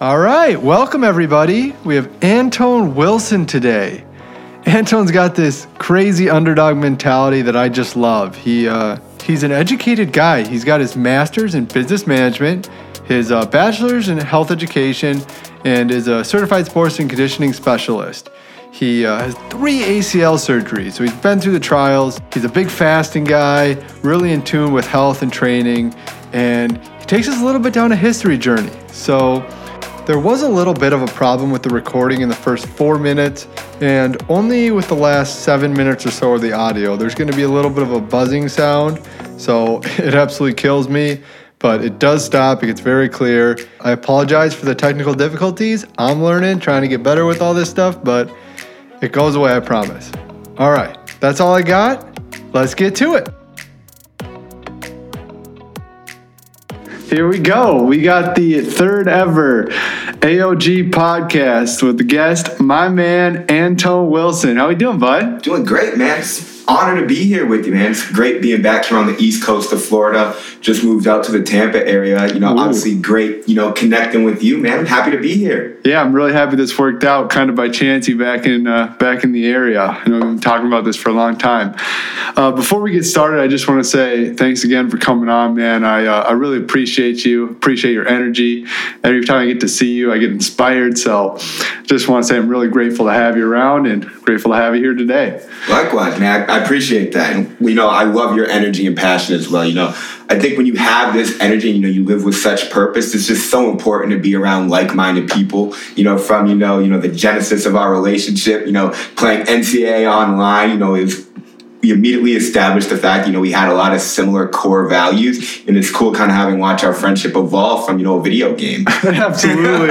All right, welcome everybody. We have Antone Wilson today. Antone's got this crazy underdog mentality that I just love. He uh, he's an educated guy. He's got his master's in business management, his uh, bachelor's in health education, and is a certified sports and conditioning specialist. He uh, has three ACL surgeries, so he's been through the trials. He's a big fasting guy, really in tune with health and training, and he takes us a little bit down a history journey. So there was a little bit of a problem with the recording in the first four minutes, and only with the last seven minutes or so of the audio. There's going to be a little bit of a buzzing sound, so it absolutely kills me, but it does stop. It gets very clear. I apologize for the technical difficulties. I'm learning, trying to get better with all this stuff, but it goes away, I promise. All right, that's all I got. Let's get to it. Here we go. We got the third ever AOG podcast with the guest, my man Antone Wilson. How we doing, bud? Doing great, man. Honor to be here with you, man. It's great being back here on the east coast of Florida. Just moved out to the Tampa area. You know, Ooh. obviously great, you know, connecting with you, man. I'm happy to be here. Yeah, I'm really happy this worked out kind of by chance you back in uh, back in the area. You know, I've been talking about this for a long time. Uh, before we get started, I just want to say thanks again for coming on, man. I uh, I really appreciate you. Appreciate your energy. Every time I get to see you, I get inspired. So, just want to say I'm really grateful to have you around and grateful to have you here today. Likewise, man. I, I appreciate that. And, you know, I love your energy and passion as well. You know, I think when you have this energy, you know, you live with such purpose, it's just so important to be around like-minded people, you know, from, you know, you know, the genesis of our relationship, you know, playing NCAA online, you know, is we immediately established the fact, you know, we had a lot of similar core values, and it's cool kind of having watched our friendship evolve from, you know, a video game. Absolutely,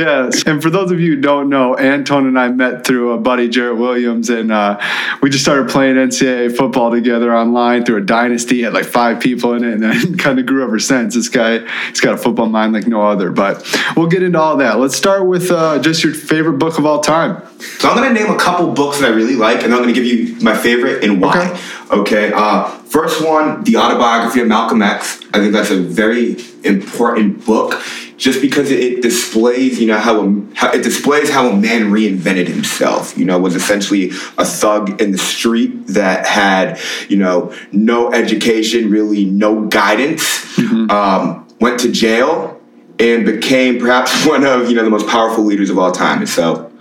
yes. And for those of you who don't know, Antone and I met through a buddy, Jarrett Williams, and uh, we just started playing NCAA football together online through a dynasty. Had like five people in it, and then kind of grew ever since. This guy, he's got a football mind like no other. But we'll get into all that. Let's start with uh, just your favorite book of all time. So I'm going to name a couple books that I really like, and I'm going to give you my favorite and why. Okay. okay? Uh, first one, the autobiography of Malcolm X. I think that's a very important book, just because it, displays, you know, how, a, how, it displays how a man reinvented himself. You know, was essentially a thug in the street that had, you know, no education, really no guidance. Mm-hmm. Um, went to jail and became perhaps one of you know the most powerful leaders of all time. And so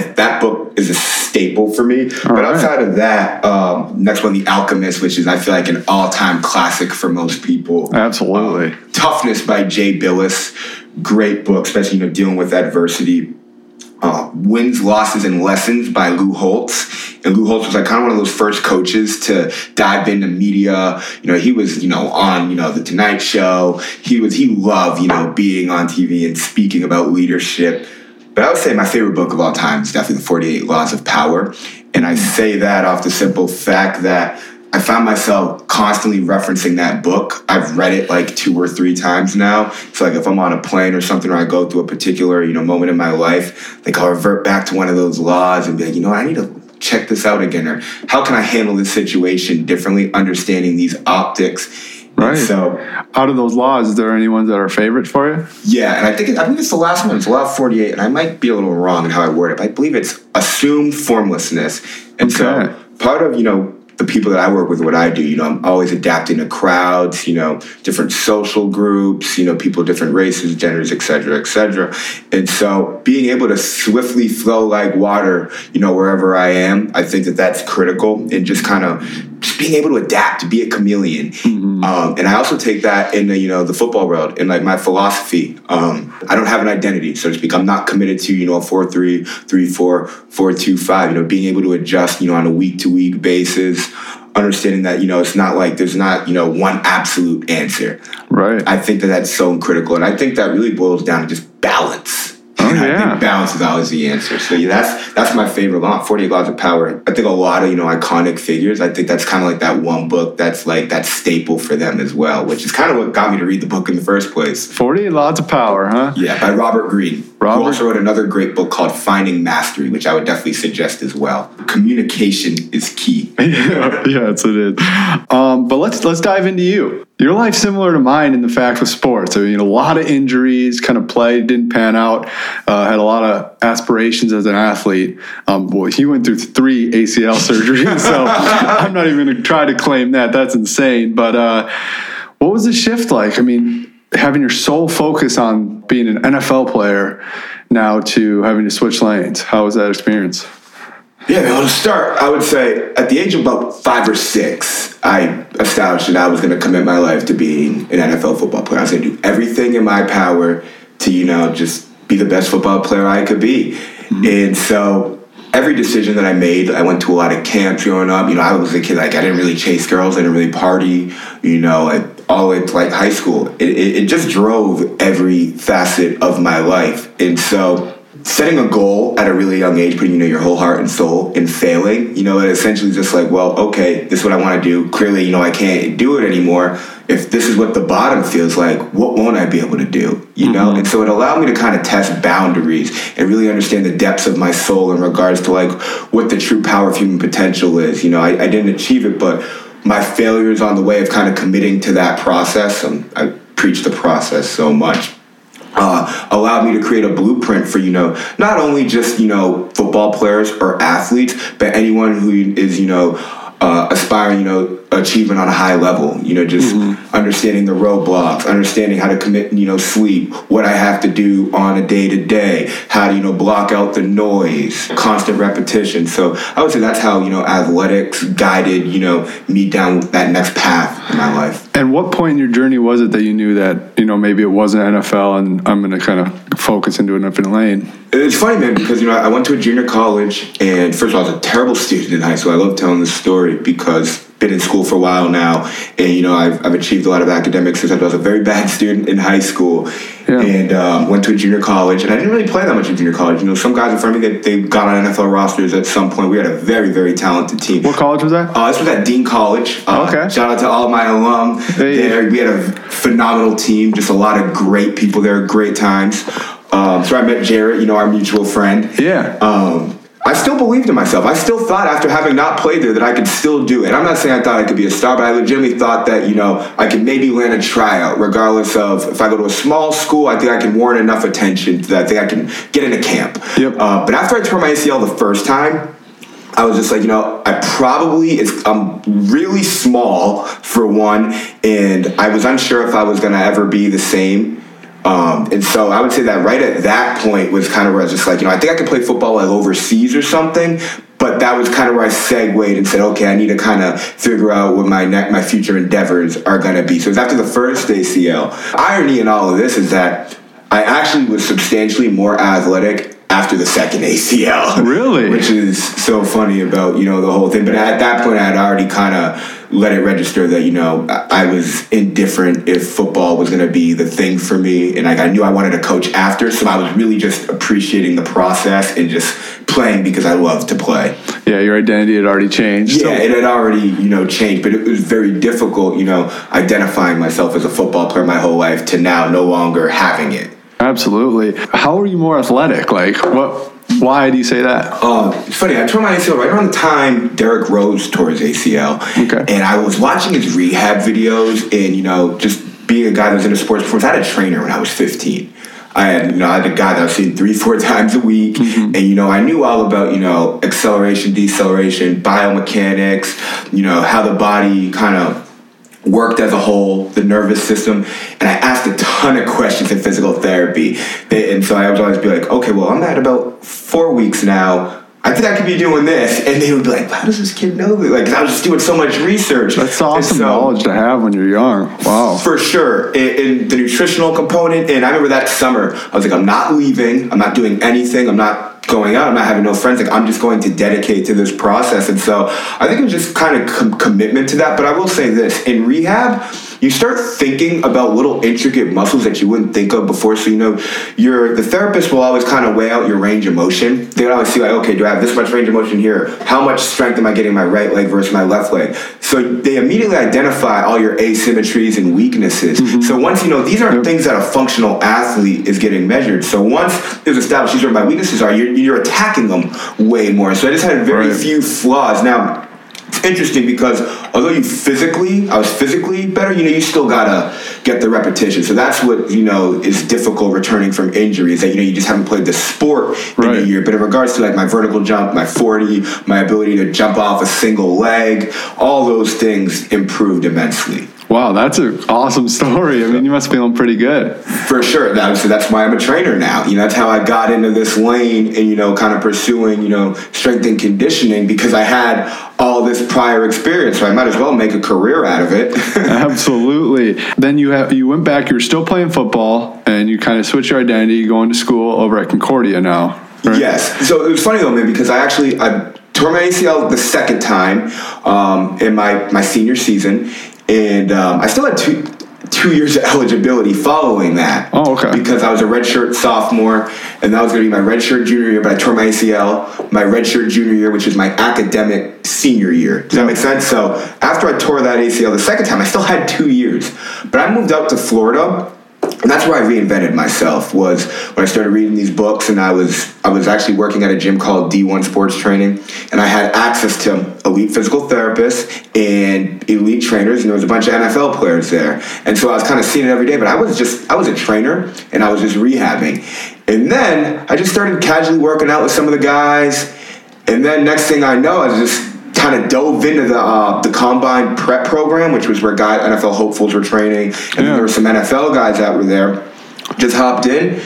that book is a staple for me. All but right. outside of that, um, next one, The Alchemist, which is I feel like an all-time classic for most people. Absolutely. Um, Toughness by Jay Bilas, great book, especially you know dealing with adversity. Uh, Wins, Losses, and Lessons by Lou Holtz. And Lou Holtz was like kind of one of those first coaches to dive into media. You know, he was, you know, on, you know, the Tonight Show. He was, he loved, you know, being on TV and speaking about leadership. But I would say my favorite book of all time is definitely The 48 Laws of Power. And I say that off the simple fact that I find myself constantly referencing that book. I've read it like two or three times now. So like if I'm on a plane or something or I go through a particular, you know, moment in my life, like I'll revert back to one of those laws and be like, you know, I need to check this out again or how can I handle this situation differently, understanding these optics Right. So, out of those laws, is there any ones that are favorite for you? Yeah, and I think I think it's the last one. It's law forty eight, and I might be a little wrong in how I word it, but I believe it's assumed formlessness. And okay. so, part of you know the people that I work with, what I do, you know, I'm always adapting to crowds, you know, different social groups, you know, people, of different races, genders, et cetera, et cetera. And so being able to swiftly flow like water, you know, wherever I am, I think that that's critical and just kind of just being able to adapt, to be a chameleon. Mm-hmm. Um, and I also take that in the, you know, the football world and like my philosophy. Um, I don't have an identity, so to speak. I'm not committed to, you know, a 4 3, 3 4, 4 2 5. You know, being able to adjust, you know, on a week to week basis understanding that you know it's not like there's not you know one absolute answer right i think that that's so critical and i think that really boils down to just balance Oh, yeah. I think balance is always the answer. So yeah, that's that's my favorite law, 48 Laws of Power. I think a lot of, you know, iconic figures. I think that's kind of like that one book that's like that staple for them as well, which is kind of what got me to read the book in the first place. 48 Laws of Power, huh? Yeah, by Robert Greene. Robert. Who also wrote another great book called Finding Mastery, which I would definitely suggest as well. Communication is key. yeah, yes, it is. Um, but let's let's dive into you. Your life similar to mine in the fact with sports. I mean, a lot of injuries, kind of play didn't pan out. Uh, had a lot of aspirations as an athlete. Um, boy, he went through three ACL surgeries, so I'm not even going to try to claim that. That's insane. But uh, what was the shift like? I mean, having your sole focus on being an NFL player now to having to switch lanes. How was that experience? Yeah, well, to start, I would say at the age of about five or six, I established that I was going to commit my life to being an NFL football player. I was going to do everything in my power to, you know, just be the best football player I could be. Mm-hmm. And so every decision that I made, I went to a lot of camps growing up. You know, I was a kid like I didn't really chase girls, I didn't really party. You know, I, all the way to like high school. It, it, it just drove every facet of my life, and so setting a goal at a really young age, putting you know your whole heart and soul in failing, you know, it essentially just like, well, okay, this is what I want to do. Clearly, you know, I can't do it anymore. If this is what the bottom feels like, what won't I be able to do? You mm-hmm. know, and so it allowed me to kind of test boundaries and really understand the depths of my soul in regards to like what the true power of human potential is. You know, I, I didn't achieve it, but my failures on the way of kind of committing to that process. And I preach the process so much uh, allowed me to create a blueprint for you know not only just you know football players or athletes but anyone who is you know uh, aspiring, you know, achievement on a high level. You know, just mm-hmm. understanding the roadblocks, understanding how to commit, you know, sleep, what I have to do on a day to day, how to, you know, block out the noise, constant repetition. So I would say that's how, you know, athletics guided, you know, me down that next path in my life. And what point in your journey was it that you knew that, you know, maybe it wasn't NFL and I'm going to kind of focus into a different lane? It's funny, man, because you know I went to a junior college, and first of all, I was a terrible student in high school. I love telling this story because been in school for a while now, and you know I've, I've achieved a lot of academic success. I was a very bad student in high school, yeah. and um, went to a junior college, and I didn't really play that much in junior college. You know, some guys in front of me they, they got on NFL rosters at some point. We had a very very talented team. What college was that? Uh, this was at Dean College. Uh, okay. Shout out to all my alum hey. there. We had a phenomenal team, just a lot of great people there, great times. Um, so I met Jarrett, you know, our mutual friend. Yeah. Um, I still believed in myself. I still thought after having not played there that I could still do it. I'm not saying I thought I could be a star, but I legitimately thought that, you know, I could maybe land a tryout regardless of if I go to a small school, I think I can warrant enough attention that I think I can get into camp. Yep. Uh, but after I tore my ACL the first time, I was just like, you know, I probably it's I'm really small for one, and I was unsure if I was gonna ever be the same um, and so I would say that right at that point was kind of where I was just like, you know, I think I could play football like overseas or something. But that was kind of where I segued and said, okay, I need to kind of figure out what my ne- my future endeavors are going to be. So it was after the first ACL. Irony in all of this is that I actually was substantially more athletic after the second ACL. Really? Which is so funny about, you know, the whole thing. But at that point, I had already kind of let it register that, you know, I was indifferent if football was going to be the thing for me. And like, I knew I wanted to coach after. So I was really just appreciating the process and just playing because I love to play. Yeah, your identity had already changed. Yeah, so. it had already, you know, changed. But it was very difficult, you know, identifying myself as a football player my whole life to now no longer having it. Absolutely. How are you more athletic? Like, what? Why do you say that? Oh, it's funny. I tore my ACL right around the time Derrick Rose tore his ACL. Okay. And I was watching his rehab videos, and you know, just being a guy that was into sports performance. I had a trainer when I was 15. I had, you know, I had a guy that I've seen three, four times a week, mm-hmm. and you know, I knew all about, you know, acceleration, deceleration, biomechanics, you know, how the body kind of worked as a whole, the nervous system, and I asked a ton of questions in physical therapy. and so I would always be like, okay, well, I'm at about four weeks now. I think I could be doing this. And they would be like, how does this kid know? Like, I was just doing so much research. That's awesome so, knowledge to have when you're young. Wow. For sure. In, the nutritional component, and I remember that summer, I was like, I'm not leaving. I'm not doing anything. I'm not going out. I'm not having no friends. Like I'm just going to dedicate to this process. And so I think it's just kind of com- commitment to that. But I will say this: in rehab, you start thinking about little intricate muscles that you wouldn't think of before. So you know, your the therapist will always kind of weigh out your range of motion. They always see like, okay, do I have this much range of motion here? How much strength am I getting in my right leg versus my left leg? So they immediately identify all your asymmetries and weaknesses. Mm-hmm. So once you know these are yep. things that a functional athlete is getting measured. So once it's established these are my weaknesses are, you're, you're attacking them way more. So I just had very right. few flaws. Now interesting because although you physically, I was physically better, you know, you still gotta get the repetition. So that's what you know is difficult returning from injury. Is that you know you just haven't played the sport right. in a year. But in regards to like my vertical jump, my forty, my ability to jump off a single leg, all those things improved immensely. Wow, that's an awesome story. I mean, you must be feeling pretty good. For sure. That's, that's why I'm a trainer now. You know, that's how I got into this lane and, you know, kind of pursuing, you know, strength and conditioning because I had all this prior experience. So I might as well make a career out of it. Absolutely. Then you have you went back, you were still playing football and you kind of switched your identity going to school over at Concordia now. Right? Yes. So it was funny though, man, because I actually I tore my ACL the second time um, in my, my senior season and um, I still had two two years of eligibility following that. Oh, okay. Because I was a redshirt sophomore, and that was going to be my redshirt junior year, but I tore my ACL. My redshirt junior year, which is my academic senior year. Does that make sense? So after I tore that ACL the second time, I still had two years, but I moved out to Florida and that's where I reinvented myself was when I started reading these books and I was I was actually working at a gym called D1 Sports Training and I had access to elite physical therapists and elite trainers and there was a bunch of NFL players there. And so I was kind of seeing it every day, but I was just I was a trainer and I was just rehabbing. And then I just started casually working out with some of the guys and then next thing I know I was just kind of dove into the uh, the combine prep program, which was where guy NFL hopefuls were training, and yeah. there were some NFL guys that were there. Just hopped in,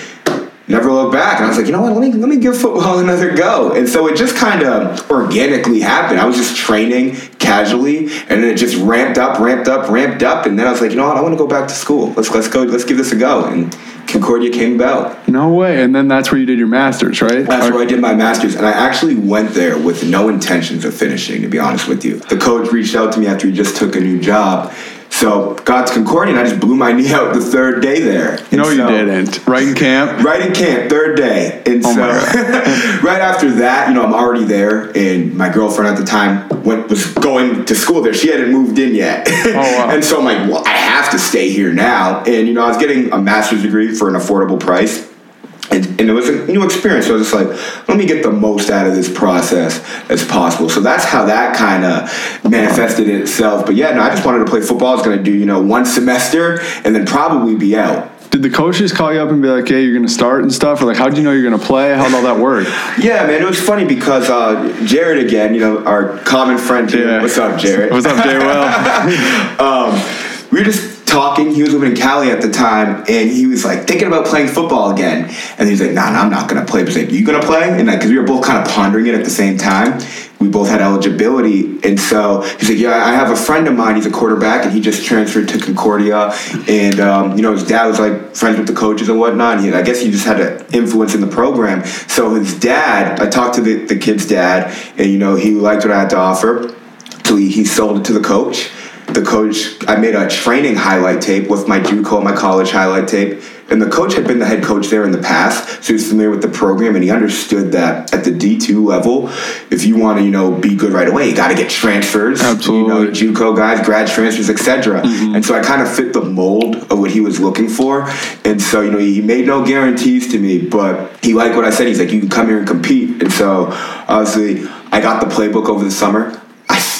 never looked back, and I was like, you know what? Let me let me give football another go. And so it just kind of organically happened. I was just training casually, and then it just ramped up, ramped up, ramped up, and then I was like, you know what? I want to go back to school. Let's let's go. Let's give this a go. And Concordia came about. No way. And then that's where you did your master's, right? That's where I did my master's. And I actually went there with no intentions of finishing, to be honest with you. The coach reached out to me after he just took a new job so God's to Concordia and I just blew my knee out the third day there. And no, so, you didn't. Right in camp? Right in camp, third day. And oh so right after that, you know, I'm already there and my girlfriend at the time went was going to school there. She hadn't moved in yet. Oh, wow. and so I'm like, well, I have to stay here now. And you know, I was getting a master's degree for an affordable price. And, and, it was a new experience. So I was just like, let me get the most out of this process as possible. So that's how that kind of manifested itself. But yeah, no, I just wanted to play football. I was going to do, you know, one semester and then probably be out. Did the coaches call you up and be like, "Hey, you're going to start and stuff," or like, "How do you know you're going to play? How'd all that work?" yeah, man, it was funny because uh, Jared again, you know, our common friend here. Yeah. What's up, Jared? What's up, Jared? Well, um, we were just talking. He was living in Cali at the time, and he was like thinking about playing football again. And he's like, "Nah, nah I'm not gonna play." He's like, "You gonna play?" And like, because we were both kind of pondering it at the same time. We both had eligibility, and so he's like, "Yeah, I have a friend of mine. He's a quarterback, and he just transferred to Concordia. And um, you know, his dad was like friends with the coaches and whatnot. And he, I guess he just had an influence in the program. So his dad, I talked to the, the kid's dad, and you know, he liked what I had to offer. So he, he sold it to the coach the coach, I made a training highlight tape with my JUCO, my college highlight tape, and the coach had been the head coach there in the past, so he was familiar with the program, and he understood that at the D two level, if you want to, you know, be good right away, you got to get transfers, absolutely, you know, JUCO guys, grad transfers, etc. Mm-hmm. And so I kind of fit the mold of what he was looking for, and so you know, he made no guarantees to me, but he liked what I said. He's like, you can come here and compete, and so obviously, I got the playbook over the summer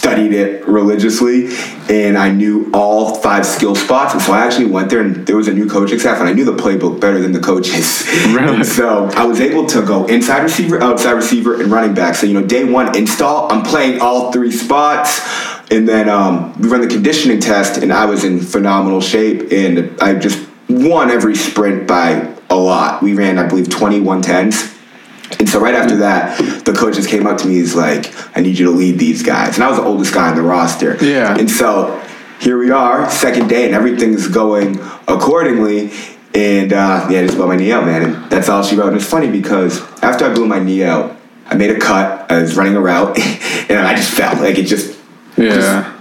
studied it religiously and I knew all five skill spots. And so I actually went there and there was a new coaching staff and I knew the playbook better than the coaches. Really? so I was able to go inside receiver, outside receiver, and running back. So, you know, day one install, I'm playing all three spots. And then um, we run the conditioning test and I was in phenomenal shape and I just won every sprint by a lot. We ran, I believe, 21 tens and so right after that, the coaches came up to me. He's like, "I need you to lead these guys." And I was the oldest guy on the roster. Yeah. And so here we are, second day, and everything's going accordingly. And uh, yeah, I just blew my knee out, man. And that's all she wrote. And it's funny because after I blew my knee out, I made a cut. I was running a route, and I just fell. Like it just yeah. Just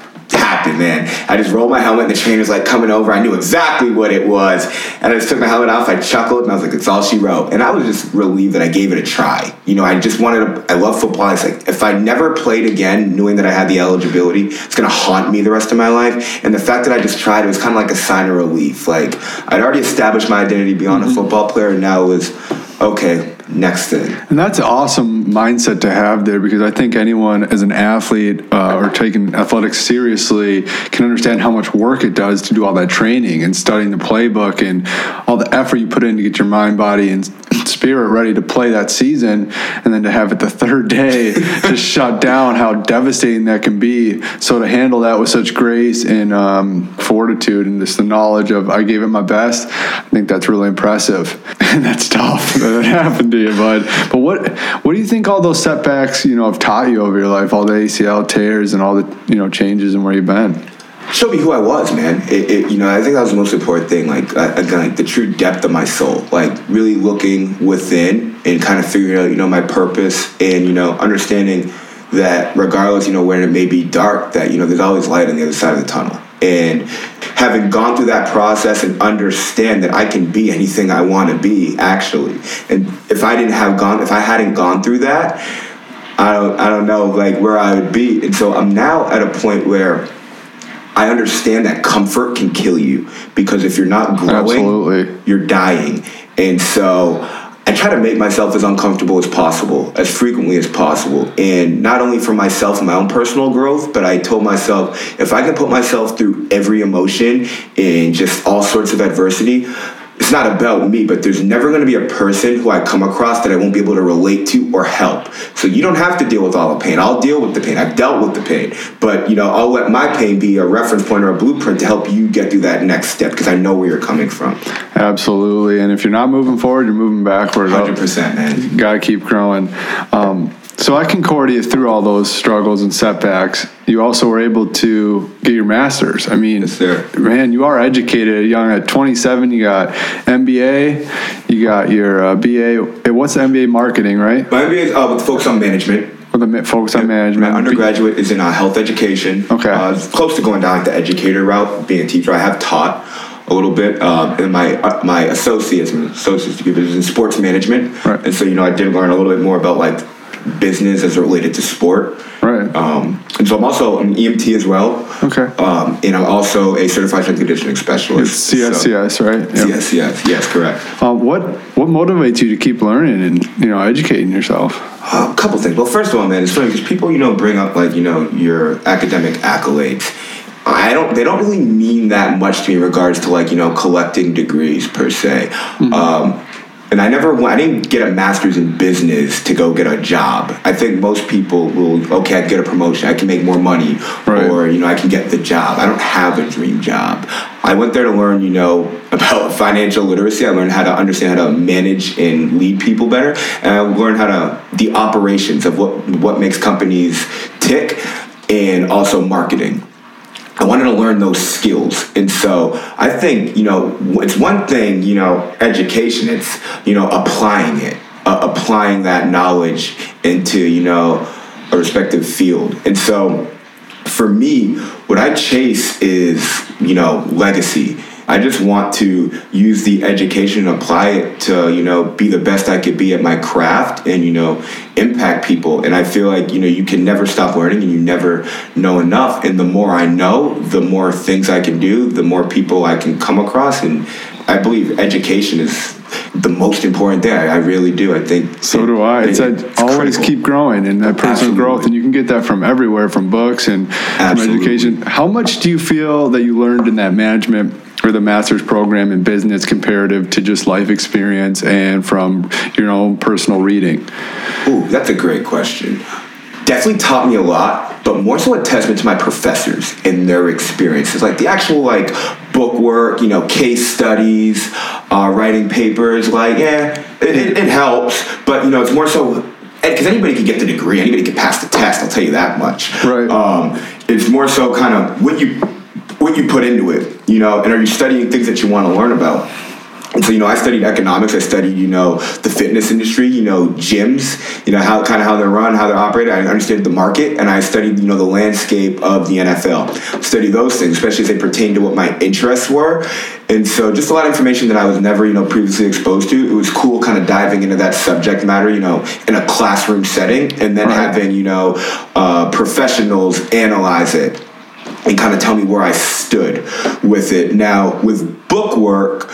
happened, man. I just rolled my helmet, and the trainer's like coming over. I knew exactly what it was, and I just took my helmet off. I chuckled, and I was like, "It's all she wrote." And I was just relieved that I gave it a try. You know, I just wanted to. I love football. It's like if I never played again, knowing that I had the eligibility, it's gonna haunt me the rest of my life. And the fact that I just tried, it was kind of like a sign of relief. Like I'd already established my identity beyond mm-hmm. a football player, and now it was okay next thing. And that's an awesome mindset to have there because I think anyone as an athlete uh, or taking athletics seriously can understand how much work it does to do all that training and studying the playbook and all the effort you put in to get your mind, body, and spirit ready to play that season. And then to have it the third day just shut down, how devastating that can be. So to handle that with such grace and um, fortitude and just the knowledge of I gave it my best, I think that's really impressive. And that's tough that it happened bud. But what what do you think all those setbacks, you know, have taught you over your life, all the ACL tears and all the you know changes and where you've been? Showed me who I was, man. It, it, you know, I think that was the most important thing. Like again, like the true depth of my soul. Like really looking within and kind of figuring out, you know, my purpose and you know understanding that regardless, you know, where it may be dark, that you know, there's always light on the other side of the tunnel. And having gone through that process and understand that I can be anything I want to be, actually. And if I didn't have gone, if I hadn't gone through that, I don't, I don't know like where I would be. And so I'm now at a point where I understand that comfort can kill you because if you're not growing, Absolutely. you're dying. And so I try to make myself as uncomfortable as possible, as frequently as possible. And not only for myself my own personal growth, but I told myself if I can put myself through every emotion and just all sorts of adversity, it's not about me, but there's never going to be a person who I come across that I won't be able to relate to or help. So you don't have to deal with all the pain. I'll deal with the pain. I've dealt with the pain, but you know, I'll let my pain be a reference point or a blueprint to help you get through that next step because I know where you're coming from. Absolutely, and if you're not moving forward, you're moving backward. Hundred percent, man. You gotta keep growing. Um, so I can court through all those struggles and setbacks. You also were able to get your master's. I mean, yes, man, you are educated. Young at 27, you got MBA, you got your uh, BA. What's the MBA marketing, right? My MBA is uh, with focus on management. With a focus on management. My undergraduate is in uh, health education. Okay. Uh, close to going down the educator route, being a teacher. I have taught a little bit. Um, and my uh, my associates, associates degree is in sports management, right. and so you know I did learn a little bit more about like business as related to sport. Right. Um, and so I'm also an EMT as well. Okay. Um, and I'm also a certified strength conditioning specialist. CSCS, so. right? Yep. CSCS, yes, correct. Um, what what motivates you to keep learning and you know educating yourself? Uh, a couple things. Well, first of all, man, it's funny because people you know bring up like you know your academic accolades. I don't. They don't really mean that much to me in regards to like you know collecting degrees per se. Mm-hmm. Um, and I never I didn't get a master's in business to go get a job. I think most people will okay, I get a promotion, I can make more money, right. or you know, I can get the job. I don't have a dream job. I went there to learn, you know, about financial literacy. I learned how to understand how to manage and lead people better, and I learned how to the operations of what what makes companies tick, and also marketing. I wanted to learn those skills. And so I think, you know, it's one thing, you know, education, it's, you know, applying it, uh, applying that knowledge into, you know, a respective field. And so for me, what I chase is, you know, legacy I just want to use the education and apply it to, you know, be the best I could be at my craft and, you know, impact people. And I feel like, you know, you can never stop learning and you never know enough. And the more I know, the more things I can do, the more people I can come across. And I believe education is the most important thing. I, really do. I think. So do I. It's, it's always critical. keep growing and that personal Absolutely. growth, and you can get that from everywhere, from books and Absolutely. from education. How much do you feel that you learned in that management or the master's program in business comparative to just life experience and from your own personal reading? Ooh, that's a great question. Definitely taught me a lot, but more so a testament to my professors and their experiences. Like the actual like book work, you know, case studies, uh, writing papers. Like, yeah, it, it, it helps, but you know, it's more so because anybody can get the degree, anybody can pass the test. I'll tell you that much. Right. Um, it's more so kind of what you what you put into it, you know, and are you studying things that you want to learn about? And so, you know, I studied economics. I studied, you know, the fitness industry, you know, gyms, you know, how kind of how they're run, how they're operated. I understood the market, and I studied, you know, the landscape of the NFL. Study those things, especially as they pertain to what my interests were. And so, just a lot of information that I was never, you know, previously exposed to. It was cool, kind of diving into that subject matter, you know, in a classroom setting, and then right. having, you know, uh, professionals analyze it and kind of tell me where I stood with it. Now, with book work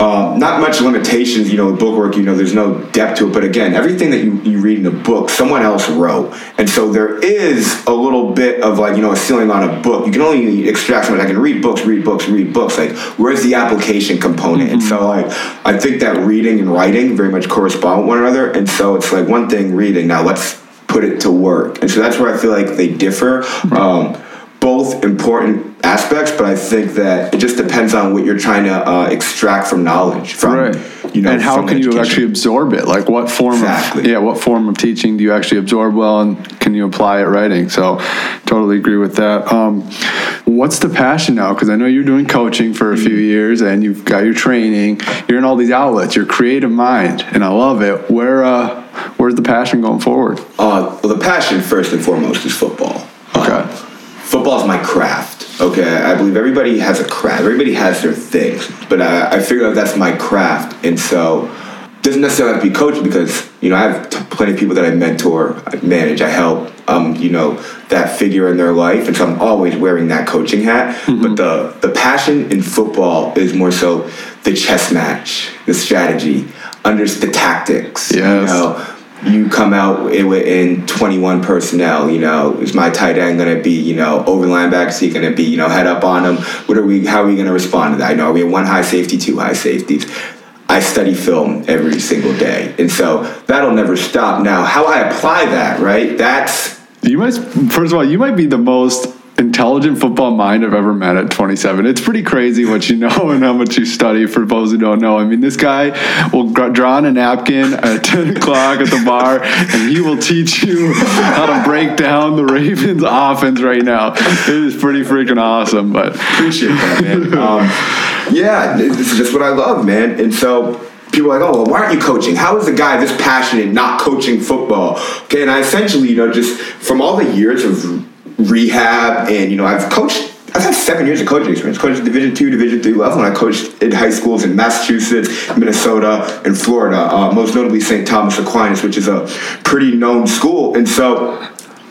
um, not much limitations, you know, with bookwork, you know, there's no depth to it. But again, everything that you, you read in a book, someone else wrote. And so there is a little bit of like, you know, a ceiling on a book. You can only extract from it. I can read books, read books, read books. Like, where's the application component? Mm-hmm. And so, like, I think that reading and writing very much correspond with one another. And so it's like one thing reading, now let's put it to work. And so that's where I feel like they differ. Um, both important aspects, but I think that it just depends on what you're trying to uh, extract from knowledge. From right. you know, and how can education. you actually absorb it? Like what form exactly. of yeah, what form of teaching do you actually absorb well, and can you apply it writing? So, totally agree with that. Um, what's the passion now? Because I know you're doing coaching for a few mm-hmm. years, and you've got your training. You're in all these outlets. Your creative mind, and I love it. Where uh, where's the passion going forward? Uh, well, the passion first and foremost is football. Okay. Uh, football is my craft. Okay, I believe everybody has a craft. Everybody has their thing, but I, I figure out that's my craft, and so doesn't necessarily have to be coaching because you know I have t- plenty of people that I mentor, I manage, I help. Um, you know that figure in their life, and so I'm always wearing that coaching hat. Mm-hmm. But the the passion in football is more so the chess match, the strategy, under the tactics. Yes. You know, you come out in 21 personnel. You know, is my tight end going to be, you know, over linebacker? Is he going to be, you know, head up on him? What are we? How are we going to respond to that? I know, we in one high safety, two high safeties? I study film every single day, and so that'll never stop. Now, how I apply that, right? That's you might. First of all, you might be the most intelligent football mind I've ever met at 27. It's pretty crazy what you know and how much you study for those who don't know. I mean, this guy will draw on a napkin at 10 o'clock at the bar and he will teach you how to break down the Ravens offense right now. It is pretty freaking awesome, but appreciate that, man. Um, yeah, this is just what I love, man. And so people are like, oh, well, why aren't you coaching? How is a guy this passionate not coaching football? Okay, and I essentially, you know, just from all the years of rehab, and you know, I've coached. I've had seven years of coaching experience. Coached Division two, Division three level, and I coached in high schools in Massachusetts, Minnesota, and Florida. Uh, most notably, St. Thomas Aquinas, which is a pretty known school. And so,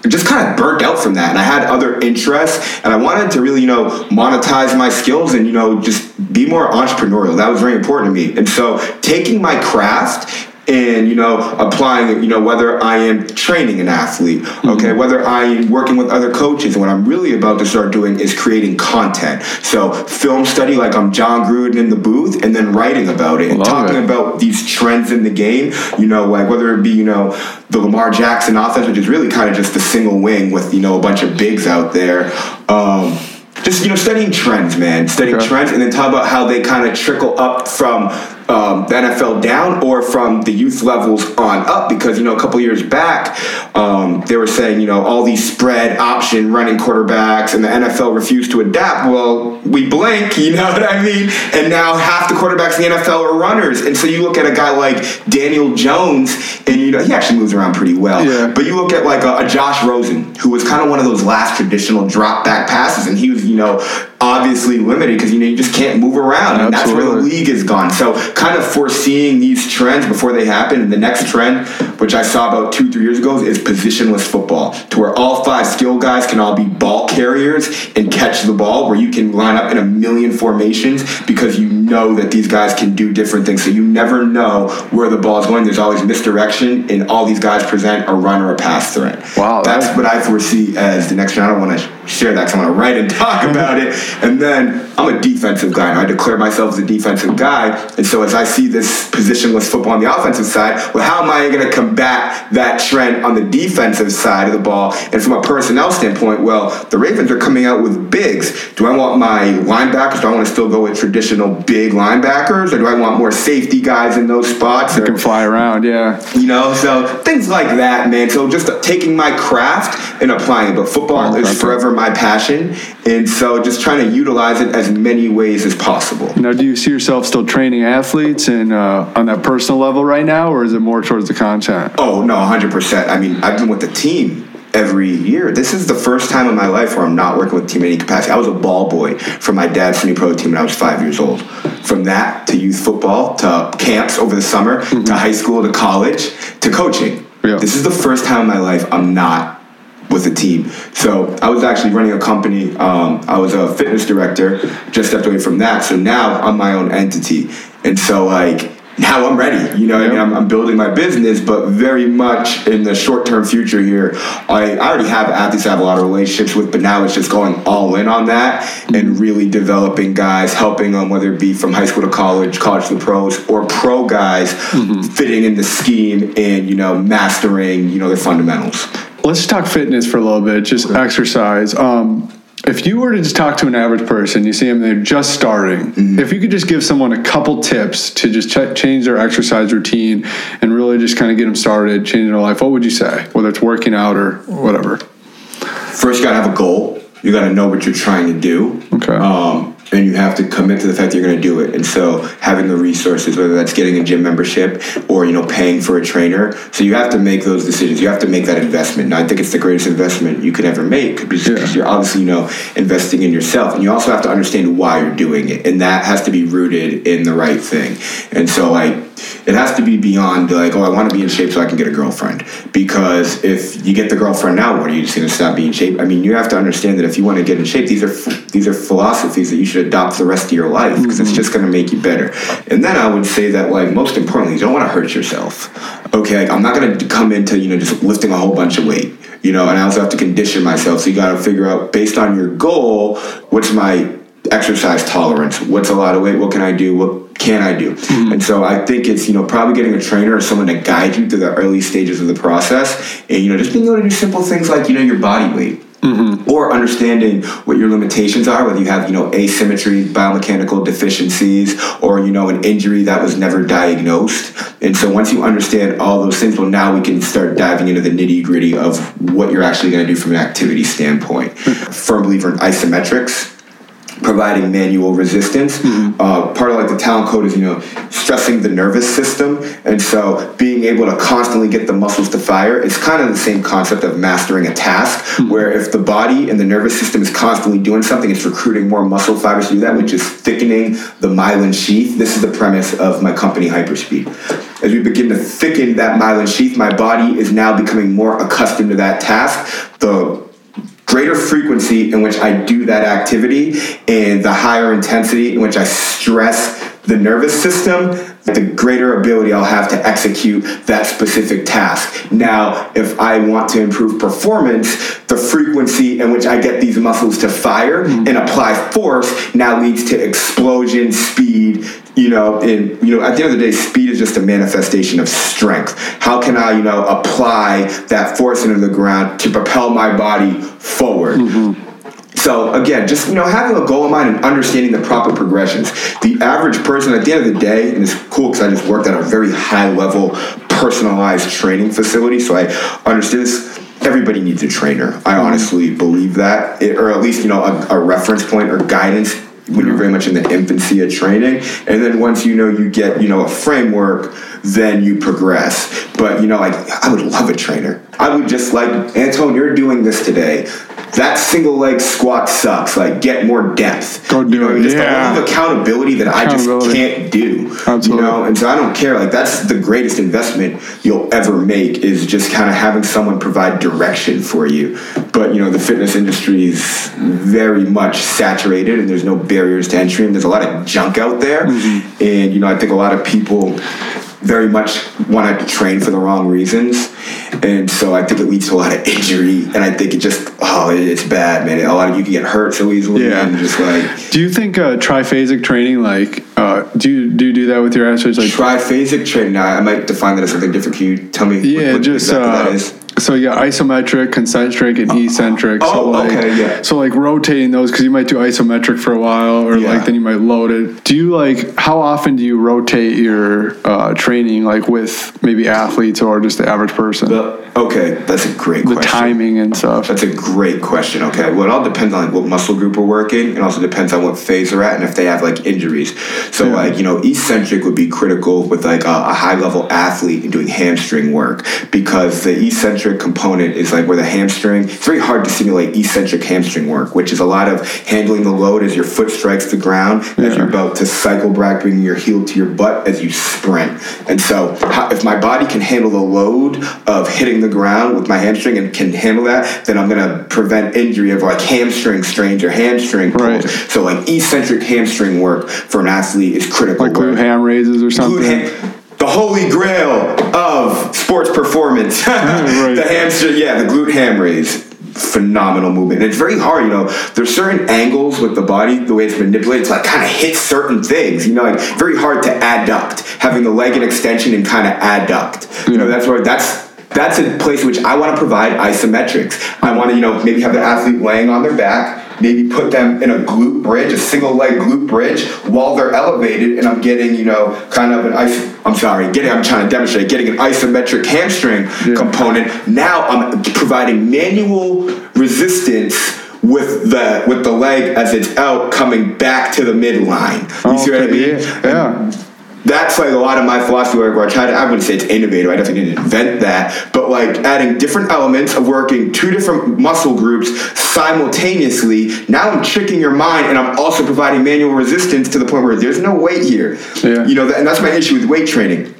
just kind of burnt out from that and i had other interests and i wanted to really you know monetize my skills and you know just be more entrepreneurial that was very important to me and so taking my craft and you know applying it you know whether i am training an athlete okay? Mm-hmm. whether i am working with other coaches and what i'm really about to start doing is creating content. So film study like i'm jon gruden in the booth and then writing about it and Love talking it. about these trends in the game you know like whether it be you know the lamar jackson offense which is really kind of just the single wing with you know a bunch of bigs out there. Um, just you know studying trends man. Studying trends and then talk about how they kind of trickle up from um, the NFL down or from the youth levels on up because you know a couple years back um, they were saying you know all these spread option running quarterbacks and the NFL refused to adapt. Well, we blink, you know what I mean? And now half the quarterbacks in the NFL are runners, and so you look at a guy like Daniel Jones, and you know he actually moves around pretty well. Yeah. But you look at like a, a Josh Rosen, who was kind of one of those last traditional drop back passes, and he was you know obviously limited because you know you just can't move around, and that's where the league is gone. So kind of foreseeing these trends before they happen. And the next trend, which I saw about two three years ago, is positionless football, to where all five skill guys can all be ball carriers and catch the ball, where you can line up in a million formations because you know that these guys can do different things. So you never know where the ball is going. There's always misdirection, and all these guys present a run or a pass threat. Wow, that's what I foresee as the next trend. I don't want to share that because I want to write and talk about it. And then I'm a defensive guy, and I declare myself as a defensive guy. And so as I see this positionless football on the offensive side, well, how am I going to combat that trend on the defensive side of the ball? And from a personnel standpoint, well, the Ravens are coming out with bigs. Do I want my linebackers? Do I want to still go with traditional big linebackers, or do I want more safety guys in those spots? You can fly around, yeah. You know, so things like that, man. So just taking my craft and applying it. But football oh, is forever my passion, and so just trying to utilize it as as many ways as possible. Now, do you see yourself still training athletes and uh, on that personal level right now, or is it more towards the content? Oh no, hundred percent. I mean, I've been with the team every year. This is the first time in my life where I'm not working with team in any capacity. I was a ball boy for my dad's semi pro team when I was five years old. From that to youth football to camps over the summer mm-hmm. to high school to college to coaching. Yeah. This is the first time in my life I'm not with a team. So I was actually running a company. Um, I was a fitness director, just stepped away from that. So now I'm my own entity. And so like now I'm ready. You know. I mean, I'm, I'm, building my business, but very much in the short term future here, I, I already have athletes I have a lot of relationships with, but now it's just going all in on that and really developing guys, helping them, whether it be from high school to college, college to pros, or pro guys mm-hmm. fitting in the scheme and, you know, mastering, you know, their fundamentals. Let's talk fitness for a little bit, just okay. exercise. Um, if you were to just talk to an average person, you see them, they're just starting. Mm-hmm. If you could just give someone a couple tips to just ch- change their exercise routine and really just kind of get them started, change their life, what would you say? Whether it's working out or whatever. First, you got to have a goal. You got to know what you're trying to do. Okay. Um, and you have to commit to the fact that you're going to do it. And so having the resources, whether that's getting a gym membership or you know paying for a trainer, so you have to make those decisions. You have to make that investment. And I think it's the greatest investment you could ever make because yeah. you're obviously you know investing in yourself, and you also have to understand why you're doing it, and that has to be rooted in the right thing. And so like it has to be beyond like, oh, I want to be in shape so I can get a girlfriend. Because if you get the girlfriend now, what are you just going to stop being in shape? I mean, you have to understand that if you want to get in shape, these are these are philosophies that you should adopt the rest of your life because mm-hmm. it's just going to make you better. And then I would say that like most importantly, you don't want to hurt yourself. Okay, like, I'm not going to come into you know just lifting a whole bunch of weight. You know, and I also have to condition myself. So you got to figure out based on your goal, what's my exercise tolerance? What's a lot of weight? What can I do? What can I do? Mm-hmm. And so I think it's, you know, probably getting a trainer or someone to guide you through the early stages of the process and, you know, just being able to do simple things like, you know, your body weight. Mm-hmm. Or understanding what your limitations are, whether you have, you know, asymmetry, biomechanical deficiencies, or, you know, an injury that was never diagnosed. And so once you understand all those things, well, now we can start diving into the nitty gritty of what you're actually going to do from an activity standpoint. Mm-hmm. Firm believer in isometrics providing manual resistance. Mm-hmm. Uh, part of like the talent code is you know stressing the nervous system, and so being able to constantly get the muscles to fire is kind of the same concept of mastering a task. Mm-hmm. Where if the body and the nervous system is constantly doing something, it's recruiting more muscle fibers to do that, which is thickening the myelin sheath. This is the premise of my company Hyperspeed. As we begin to thicken that myelin sheath, my body is now becoming more accustomed to that task. The greater frequency in which I do that activity and the higher intensity in which I stress the nervous system, the greater ability I'll have to execute that specific task. Now, if I want to improve performance, the frequency in which I get these muscles to fire mm-hmm. and apply force now leads to explosion, speed, you know, and you know, at the end of the day, speed is just a manifestation of strength. How can I, you know, apply that force into the ground to propel my body forward? Mm-hmm. So again, just you know, having a goal in mind and understanding the proper progressions. The average person, at the end of the day, and it's cool because I just worked at a very high level, personalized training facility, so I understand this everybody needs a trainer. I mm-hmm. honestly believe that, it, or at least you know a, a, reference point or guidance when you're very much in the infancy of training. And then once you know you get, you know, a framework, then you progress. But you know, like I would love a trainer. I would just like, Antone, you're doing this today that single leg squat sucks. Like, get more depth. Go do you know, it. It's yeah. the level of accountability that accountability. I just can't do. Absolutely. You know, and so I don't care. Like, that's the greatest investment you'll ever make is just kind of having someone provide direction for you. But you know, the fitness industry is very much saturated, and there's no barriers to entry, and there's a lot of junk out there. Mm-hmm. And you know, I think a lot of people very much want to train for the wrong reasons. And so I think it leads to a lot of injury. And I think it just, oh, it's bad, man. A lot of you can get hurt so easily. Yeah. And just like. Do you think uh, triphasic training, like, uh, do, you, do you do that with your athletes? Like triphasic training, now I might define that as something different. Can you tell me yeah, what, what just, exactly uh, that is? So yeah, isometric, concentric, and eccentric. Oh, so like, okay, yeah. So like rotating those because you might do isometric for a while, or Yeah. like then you might load it. Do you like how often do you rotate your uh, training, like with maybe athletes or just the average person? The- okay, that's a great the question. timing and stuff. That's a great question. Okay, well, it all depends on like what muscle group we're working, and also depends on what phase they're at, and if they have like injuries. So, Yeah. like you know, eccentric would be critical with like a, a high level athlete and doing hamstring work because the eccentric component is like where the hamstring. It's very hard to simulate eccentric hamstring work, which is a lot of handling the load as your foot strikes the ground, as Yeah. you're about to cycle back, bringing your heel to your butt as you sprint. And so, how, if my body can handle the load of hitting the ground with my hamstring and can handle that, then I'm gonna prevent injury of like hamstring strains or hamstring pulls. Right. So, like eccentric hamstring work for an athlete is critical. like glute ham raises or something. The holy grail of sports performance. Right. the hamstring, yeah, the glute ham raise. Phenomenal movement. And it's very hard, you know. There's certain angles with the body, the way it's manipulated, to like kind of hit certain things. You know, like very hard to adduct. Having the leg in extension and kind of adduct. You know, that's where that's that's a place which I want to provide isometrics. I want to, you know, maybe have the athlete laying on their back, maybe put them in a glute bridge, a single leg glute bridge, while they're elevated, and I'm getting, you know, kind of an ice. I'm sorry, getting. I'm trying to demonstrate getting an isometric hamstring Yeah. component. Now I'm providing manual resistance. With the with the leg as it's out, coming back to the midline. You see what I mean? Yeah. yeah. That's like a lot of my philosophy where, where I try to, I wouldn't say it's innovative, I definitely didn't invent that, but like adding different elements of working two different muscle groups simultaneously. Now I'm tricking your mind and I'm also providing manual resistance to the point where there's no weight here. Yeah. You know, and that's my issue with weight training.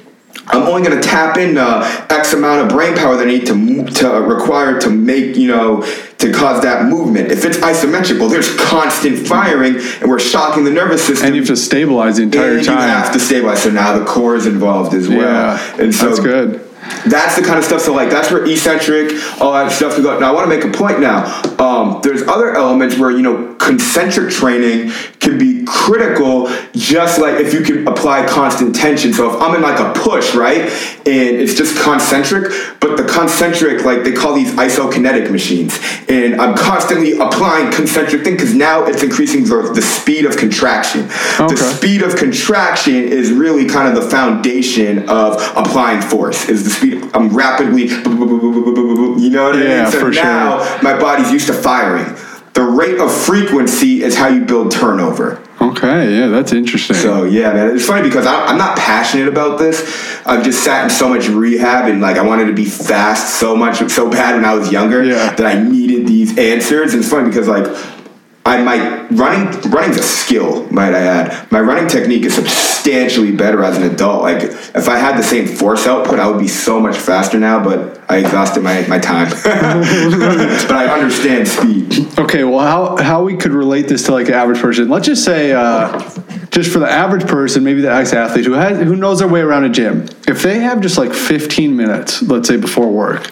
I'm only going to tap in uh, X amount of brain power that I need to to uh, require to make you know to cause that movement. If it's isometric, well, there's constant firing, and we're shocking the nervous system. And you have to stabilize the entire And time. you have to stabilize. So now the core is involved as well. yeah. and so that's good. That's the kind of stuff. So like that's where eccentric, all that stuff. To go. Now I want to make a point. Now um, there's other elements where you know concentric training can be critical. Just like if you can apply constant tension. So if I'm in like a push, right, and it's just concentric, but the concentric like they call these isokinetic machines, and I'm constantly applying concentric thing because now it's increasing the, the speed of contraction. Okay. The speed of contraction is really kind of the foundation of applying force. Is the speed I'm rapidly, you know what I Yeah, mean? So for sure. now my body's used to firing. The rate of frequency is how you build turnover. Okay, yeah, that's interesting. So yeah, man, it's funny because I'm, I'm not passionate about this. I've just sat in so much rehab and like I wanted to be fast so much, so bad when I was younger Yeah. that I needed these answers. And it's funny because like I my running running's a skill, might I add. My running technique is substantially better as an adult. Like if I had the same force output, I would be so much faster now. But I exhausted my, my time. but I understand speed. Okay, well, how how we could relate this to like an average person? Let's just say, uh, just for the average person, maybe the ex-athlete who has who knows their way around a gym. If they have just like 15 minutes, let's say before work,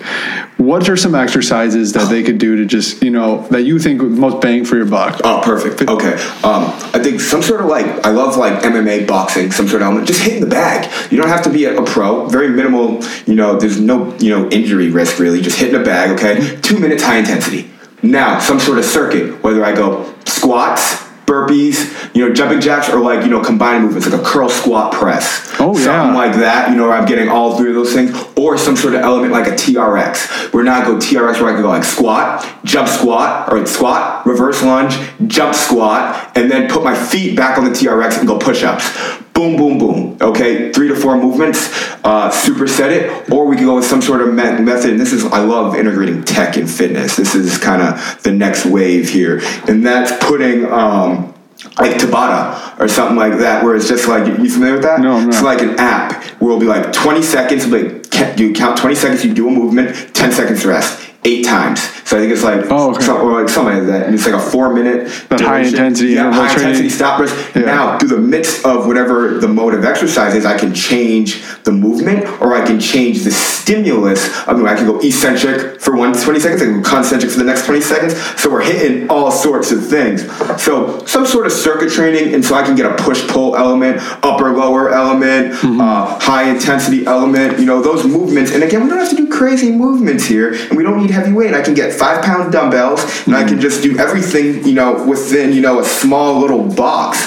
what are some exercises that they could do to just you know that you think would most bang for your buck? Oh, perfect. Okay. Um, I think some sort of like I love like MMA, boxing, some sort of element. Just hitting the bag. You don't have to be a, a pro. Very minimal. You know, there's no you know injury risk really. Just hitting a bag. Okay. Two minutes high intensity. Now some sort of circuit. Whether I go squats, burpees, you know, jumping jacks, or like you know combined movements like a curl, squat, press. Oh, yeah. Something like that. You know, where I'm getting all three of those things, or some sort of element like a TRX. Where now I go TRX where I can go like squat, jump squat, or squat, reverse lunge, jump squat, and then put my feet back on the TRX and go push-ups. Boom, boom, boom. Okay, three to four movements. Uh, superset it, or we can go with some sort of me- method. And this is I love integrating tech and fitness. This is kind of the next wave here, and that's putting. Um, like Tabata or something like that, where it's just like you familiar with that? No, I'm It's like an app where it'll be like 20 seconds, like you count 20 seconds, you do a movement, 10 seconds rest, eight times. So I think it's like, Oh, okay. some- or like something like that. And it's like a four minute. High intensity yeah, high intensity stop rest. Yeah. Now, through the midst of whatever the mode of exercise is, I can change the movement or I can change the stimulus. I mean, I can go eccentric for one 20 seconds, I can go concentric for the next 20 seconds. So we're hitting all sorts of things. So some sort of circuit training, and so I can get a push pull element, upper lower element, Mm-hmm. uh, high intensity element. You know those movements. And again, we don't have to do crazy movements here, and we don't need heavy weight. I can get five pound dumbbells, and mm-hmm. I can just do everything, you know, within, you know, a small little box.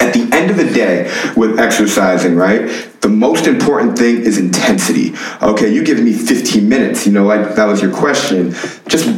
At the end of the day, with exercising, right, the most important thing is intensity. Okay, you give me 15 minutes, you know, like that was your question. Just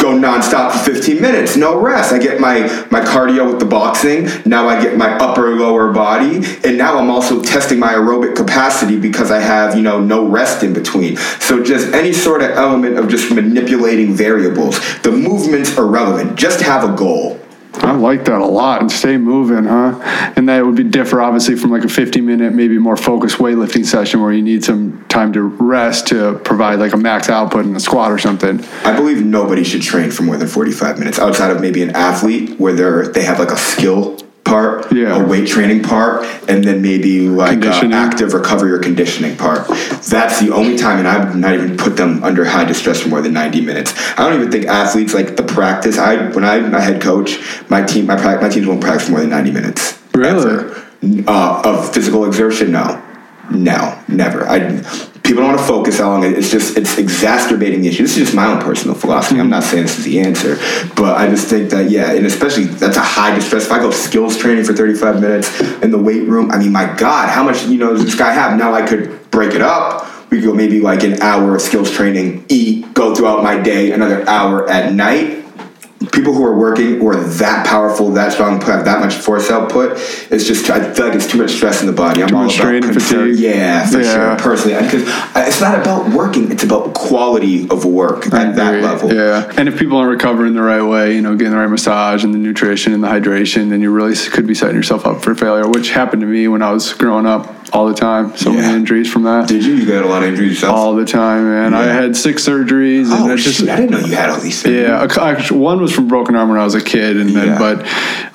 go nonstop for 15 minutes, no rest. I get my, my cardio with the boxing. Now I get my upper lower body. And now I'm also testing my aerobic capacity because I have, you know, no rest in between. So just any sort of element of just manipulating variables. The movements are relevant. Just have a goal. I like that a lot and stay moving, huh? And that would be differ obviously from like a 50 minute, maybe more focused weightlifting session where you need some time to rest to provide like a max output in a squat or something. I believe nobody should train for more than 45 minutes outside of maybe an athlete where they're they have like a skill part, yeah. a weight training part, and then maybe like active recovery or conditioning part. That's the only time, and I would not even put them under high distress for more than 90 minutes. I don't even think athletes like the practice. I when I'm a head coach, my team, my my teams won't practice for more than 90 minutes. Really? Uh, of physical exertion, no, no, never. I people don't want to focus on it. It's just it's exacerbating the issue. This is just my own personal philosophy. I'm not saying this is the answer, but I just think that yeah, and especially that's a high distress. If I go skills training for 35 minutes in the weight room, I mean, my God, how much you know does this guy have? Now I could break it up. We go maybe like an hour of skills training, eat, go throughout my day, another hour at night people who are working or that powerful, that strong, have that much force output, it's just I feel like it's too much stress in the body. I'm too all much strain and fatigue. Yeah, for yeah. sure. Personally, because it's not about working; it's about quality of work at that level. Yeah, and if people aren't recovering the right way, you know, getting the right massage and the nutrition and the hydration, then you really could be setting yourself up for failure. Which happened to me when I was growing up all the time. So yeah. many injuries from that. Did you? You got a lot of injuries yourself? All the time, man. Yeah. I had six surgeries. Oh, and just, I didn't know you had all these things. Yeah, one was from broken arm when I was a kid, and then, yeah. but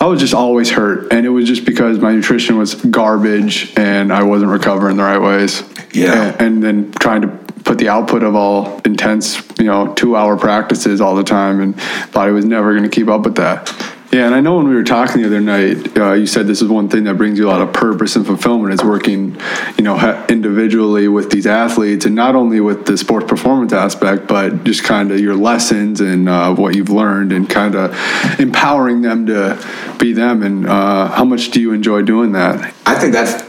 I was just always hurt, and it was just because my nutrition was garbage, and I wasn't recovering the right ways. Yeah, and, and then trying to put the output of all intense, you know, two hour practices all the time, and body was never going to keep up with that. Yeah, and I know when we were talking the other night, uh, you said this is one thing that brings you a lot of purpose and fulfillment is working, you know, individually with these athletes, and not only with the sports performance aspect, but just kind of your lessons and uh, what you've learned, and kind of empowering them to be them. And uh, how much do you enjoy doing that? I think that's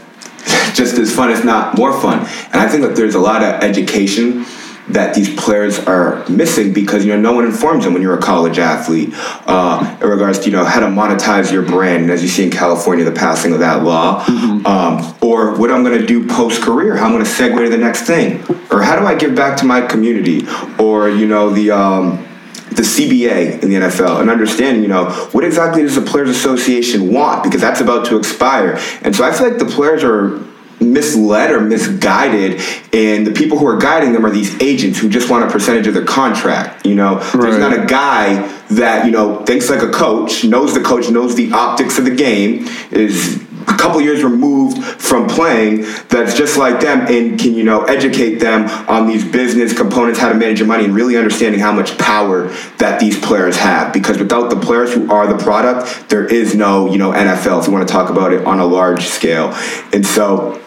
just as fun, if not more fun. And I think that there's a lot of education that these players are missing because you know no one informs them when you're a college athlete uh, in regards to you know how to monetize your brand and as you see in California the passing of that law mm-hmm. um, or what I'm going to do post career how I'm going to segue to the next thing or how do I give back to my community or you know the um, the CBA in the NFL and understanding, you know, what exactly does the Players Association want? Because that's about to expire. And so I feel like the players are misled or misguided and the people who are guiding them are these agents who just want a percentage of their contract you know right. there's not a guy that you know thinks like a coach knows the coach knows the optics of the game is a couple years removed from playing that's just like them and can you know educate them on these business components how to manage your money and really understanding how much power that these players have. Because without the players who are the product there is no you know NFL if you want to talk about it on a large scale. And so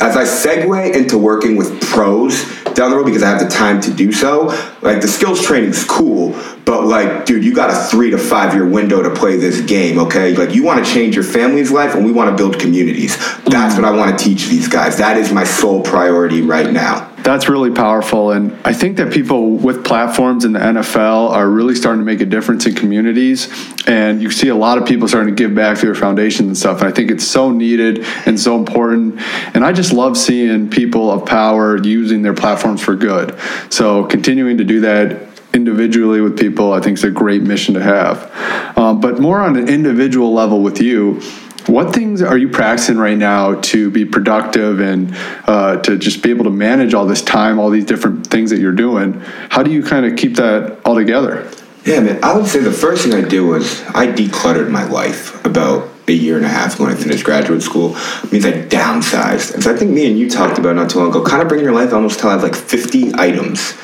as I segue into working with pros down the road because I have the time to do so, like the skills training is cool, but like, dude, you got a three to five year window to play this game, okay? Like, you want to change your family's life and we want to build communities. That's mm-hmm. what I want to teach these guys. That is my sole priority right now. That's really powerful. And I think that people with platforms in the NFL are really starting to make a difference in communities. And you see a lot of people starting to give back through their foundations and stuff. And I think it's so needed and so important. And I just love seeing people of power using their platforms for good. So continuing to do that individually with people, I think is a great mission to have. Um, but more on an individual level with you, what things are you practicing right now to be productive and uh, to just be able to manage all this time, all these different things that you're doing? How do you kind of keep that all together? Yeah, man. I would say the first thing I did was I decluttered my life about a year and a half when I finished graduate school. Means I downsized. And so I think me and you talked about not too long ago, kind of bringing your life almost till I have like 50 items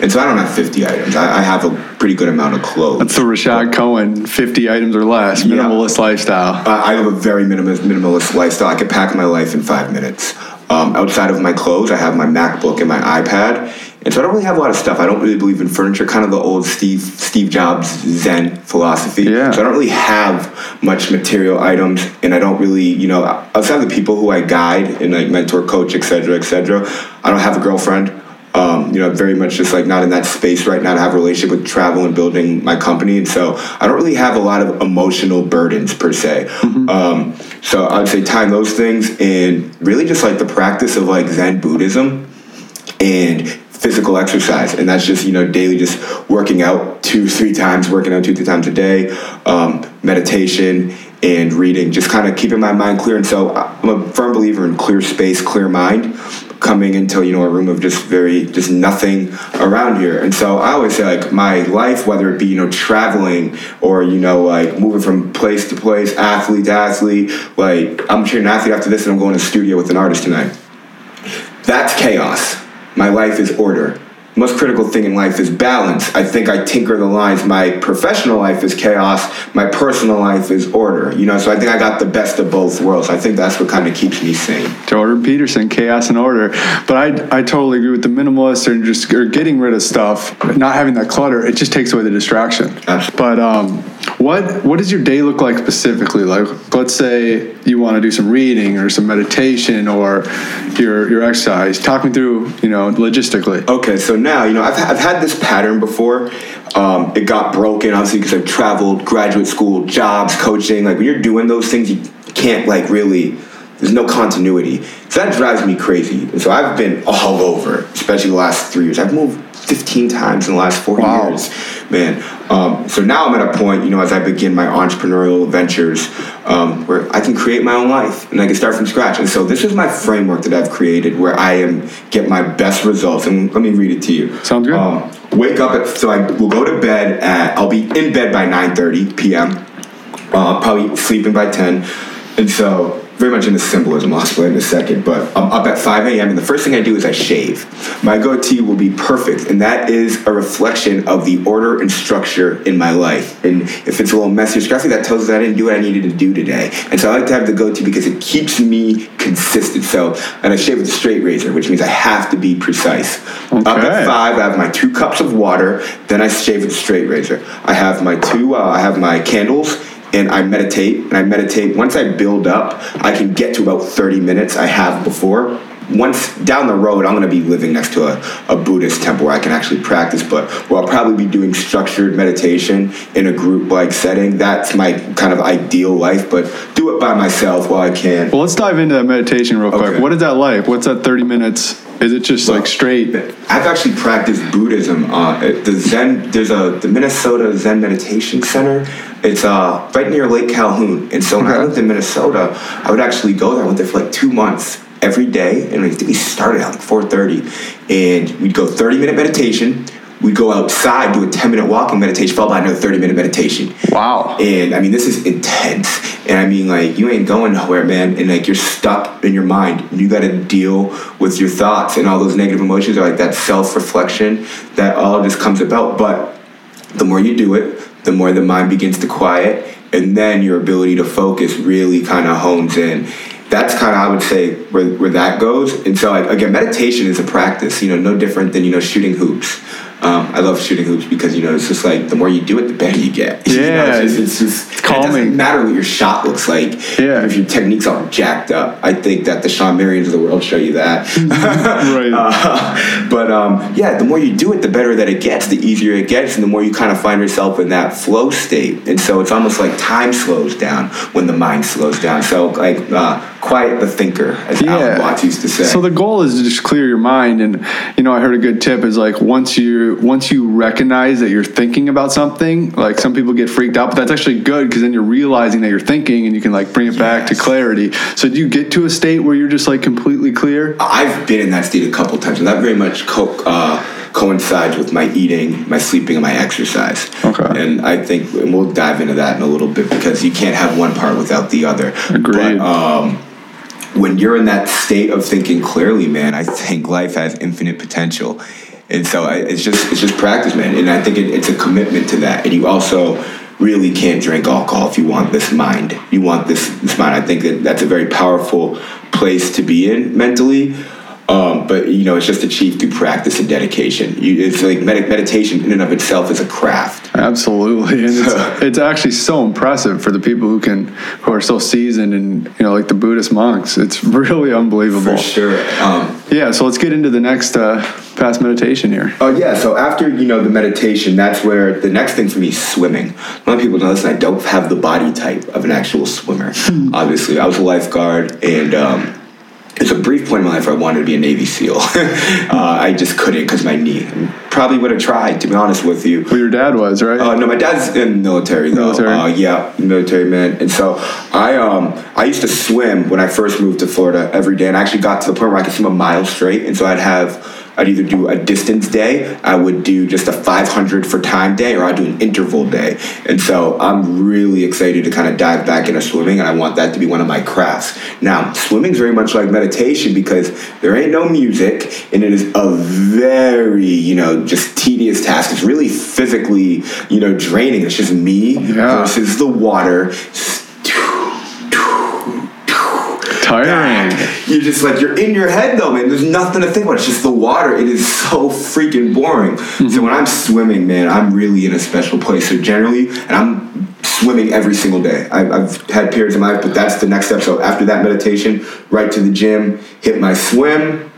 and so I don't have 50 items. I, I have a pretty good amount of clothes. That's the Rashad Cohen 50 items or less, minimalist yeah. lifestyle. I have a very minimalist, minimalist lifestyle. I can pack my life in five minutes. Um, outside of my clothes, I have my MacBook and my iPad. And so I don't really have a lot of stuff. I don't really believe in furniture, kind of the old Steve Steve Jobs Zen philosophy. Yeah. So I don't really have much material items, and I don't really, you know, outside of the people who I guide and like mentor, coach, etc., etc. I don't have a girlfriend. Um, you know, very much just like not in that space right now to have a relationship with travel and building my company. And so I don't really have a lot of emotional burdens per se. Mm-hmm. Um, so I would say time those things and really just like the practice of like Zen Buddhism and physical exercise. And that's just you know daily just working out two three times working out two three times a day um, meditation and reading. Just kind of keeping my mind clear. And so i'm a firm believer in clear space clear mind coming into you know a room of just very just nothing around here. And so i always say like my life whether it be you know traveling or you know like moving from place to place athlete to athlete like i'm training an athlete after this and i'm going to the studio with an artist tonight. That's chaos my life is order. Most critical thing in life is balance. I think I tinker the lines. My professional life is chaos. My personal life is order. You know, so I think I got the best of both worlds. I think that's what kind of keeps me sane. Jordan Peterson, chaos and order. But I, I totally agree with the minimalist and just or getting rid of stuff, not having that clutter. It just takes away the distraction. Absolutely. But um, what what does your day look like specifically? Like, let's say you want to do some reading or some meditation or your your exercise. Talk me through, you know, logistically. Okay, so now you know I've I've had this pattern before. Um, it got broken obviously because I've traveled, graduate school, jobs, coaching. Like when you're doing those things, you can't like really. There's no continuity, so that drives me crazy. And so I've been all over, especially the last three years. I've moved 15 times in the last four wow. years, man. Um, so now I'm at a point, you know, as I begin my entrepreneurial ventures, um, where I can create my own life and I can start from scratch. And so this is my framework that I've created, where I am get my best results. And let me read it to you. Sounds good. Um, wake up at so I will go to bed at I'll be in bed by 9:30 p.m. Uh, probably sleeping by 10, and so very much into symbolism. I'll explain in a second. But I'm up at 5 a.m. and the first thing I do is I shave. My goatee will be perfect, and that is a reflection of the order and structure in my life. And if it's a little messy or scruffy, that tells us I didn't do what I needed to do today. And so I like to have the goatee because it keeps me consistent. So, and I shave with a straight razor, which means I have to be precise. Okay. Up at five, I have my two cups of water. Then I shave with a straight razor. I have my two. Uh, I have my candles and I meditate and I meditate. Once I build up, I can get to about 30 minutes I have before. Once down the road, I'm going to be living next to a, a Buddhist temple where I can actually practice, but where I'll probably be doing structured meditation in a group like setting. That's my kind of ideal life, but do it by myself while I can. Well, let's dive into that meditation real quick. Okay. What is that like? What's that 30 minutes? Is it just well, like straight? I've actually practiced Buddhism. Uh, the Zen, there's a the Minnesota Zen Meditation Center it's uh, right near Lake Calhoun. And so when I lived in Minnesota, I would actually go there. I went there for like two months every day. And we started at like 4.30. And we'd go 30 minute meditation. We'd go outside, do a 10 minute walking meditation, followed by another 30 minute meditation. Wow. And I mean, this is intense. And I mean, like, you ain't going nowhere, man. And like, you're stuck in your mind. You got to deal with your thoughts and all those negative emotions are, like that self reflection that all just comes about. But the more you do it, the more the mind begins to quiet, and then your ability to focus really kind of hones in. That's kind of I would say where, where that goes. And so like, again, meditation is a practice. You know, no different than you know shooting hoops. Um, I love shooting hoops because you know it's just like the more you do it, the better you get. Yeah, you know, it's just, it's just it's calming. It doesn't matter what your shot looks like. Yeah, if your technique's all jacked up, I think that the Shawn Marions of the world show you that. right. Uh, but um, yeah, the more you do it, the better that it gets. The easier it gets, and the more you kind of find yourself in that flow state. And so it's almost like time slows down when the mind slows down. So like. Uh, quiet the thinker, as yeah. Alan Watts used to say. So the goal is to just clear your mind, and you know, I heard a good tip is like once you once you recognize that you're thinking about something, like some people get freaked out, but that's actually good because then you're realizing that you're thinking, and you can like bring it yes. back to clarity. So do you get to a state where you're just like completely clear? I've been in that state a couple times, and that very much co- uh, coincides with my eating, my sleeping, and my exercise. Okay. And I think, and we'll dive into that in a little bit because you can't have one part without the other. Agreed. But, um, when you're in that state of thinking clearly, man, I think life has infinite potential. And so it's just it's just practice, man. And I think it, it's a commitment to that. And you also really can't drink alcohol if you want this mind. You want this this mind. I think that that's a very powerful place to be in mentally. Um, but you know, it's just achieved through practice and dedication. You, it's like med- meditation in and of itself is a craft. Absolutely, and it's, it's actually so impressive for the people who can who are so seasoned and you know, like the Buddhist monks. It's really unbelievable. For sure. Um, yeah. So let's get into the next uh, past meditation here. Oh yeah. So after you know the meditation, that's where the next thing for me is swimming. A lot of people know this. I don't have the body type of an actual swimmer. Obviously, I was a lifeguard and. Um, there's a brief point in my life where I wanted to be a Navy SEAL. uh, I just couldn't because my knee. Probably would have tried, to be honest with you. Well, your dad was, right? Uh, no, my dad's in the military, though. Military? Uh, yeah, military man. And so I um, I used to swim when I first moved to Florida every day. And I actually got to the point where I could swim a mile straight. And so I'd have I'd either do a distance day, I would do just a 500 for time day, or I'd do an interval day. And so I'm really excited to kind of dive back into swimming, and I want that to be one of my crafts. Now, swimming's very much like meditation because there ain't no music, and it is a very, you know, just tedious task. It's really physically, you know, draining. It's just me yeah. versus the water tiring. You're just like you're in your head though, man. There's nothing to think about. It's just the water. It is so freaking boring. Mm-hmm. So when I'm swimming, man, I'm really in a special place. So generally, and I'm swimming every single day. I've, I've had periods in my life, but that's the next step. So after that meditation, right to the gym, hit my swim,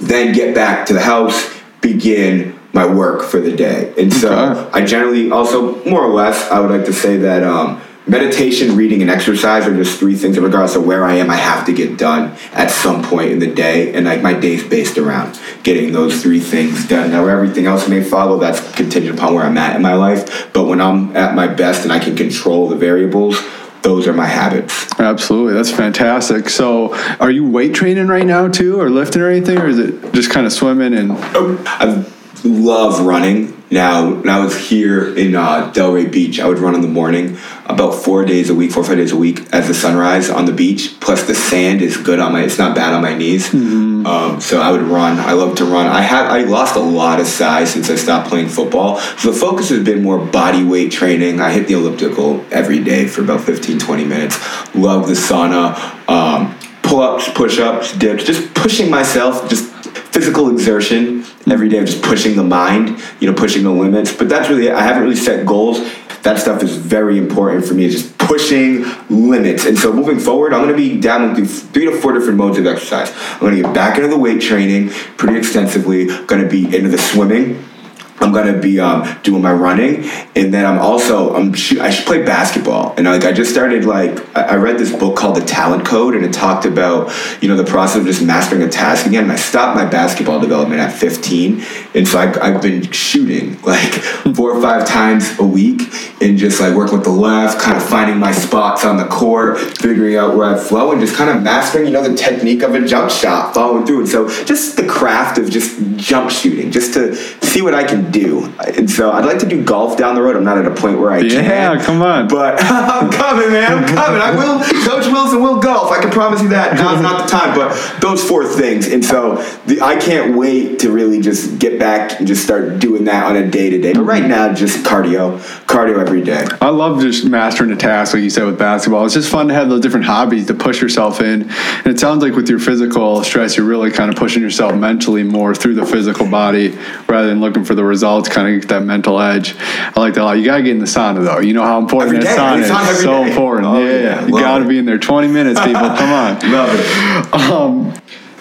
then get back to the house, begin my work for the day. And so okay. I generally also, more or less, I would like to say that. Um, meditation, reading, and exercise are just three things, regardless of where I am, I have to get done at some point in the day. And like my day's based around getting those three things done. Now, everything else may follow, that's contingent upon where I'm at in my life. But when I'm at my best and I can control the variables, those are my habits. Absolutely, that's fantastic. So, are you weight training right now too, or lifting or anything, or is it just kind of swimming and? Oh, I love running. Now, when I was here in uh, Delray Beach, I would run in the morning about four days a week, four or five days a week as the sunrise on the beach. Plus, the sand is good on my. It's not bad on my knees. Mm-hmm. Um, so I would run. I love to run. I have. I lost a lot of size since I stopped playing football. So the focus has been more body weight training. I hit the elliptical every day for about 15, 20 minutes. Love the sauna. Um, pull ups, push ups, dips. Just pushing myself. Just physical exertion every day of just pushing the mind, you know, pushing the limits. But that's really, I haven't really set goals. That stuff is very important for me, just pushing limits. And so moving forward, I'm to be dabbling through three to four different modes of exercise. I'm to get back into the weight training pretty extensively, to be into the swimming I'm gonna be um, doing my running, and then I'm also I'm I should play basketball, and like I just started like I, read this book called The Talent Code, and it talked about you know the process of just mastering a task. Again. I stopped my basketball development at 15, and so I, I've been shooting like four or five times a week, and just like working with the left, kind of finding my spots on the court, figuring out where I flow, and just kind of mastering you know the technique of a jump shot, following through, and so just the craft of just jump shooting, just to see what I can do. And so I'd like to do golf down the road. I'm not at a point where I yeah, can. Yeah, come on. But I'm coming, man. I'm coming. I will. Coach Wilson will golf. I can promise you that. Now's not the time. But those four things. And so the, I can't wait to really just get back and just start doing that on a day to day. But right now, just cardio, cardio every day. I love just mastering a task, like you said with basketball. It's just fun to have those different hobbies to push yourself in. And it sounds like with your physical stress, you're really kind of pushing yourself mentally more through the physical body rather than looking for the results, kind of get that mental edge. I like that a lot. You got to get in the sauna, though. You know how important every that day, sauna is. So day. important. Oh, yeah, yeah. You got to be in there 20 minutes, people. Come on. love it. Um,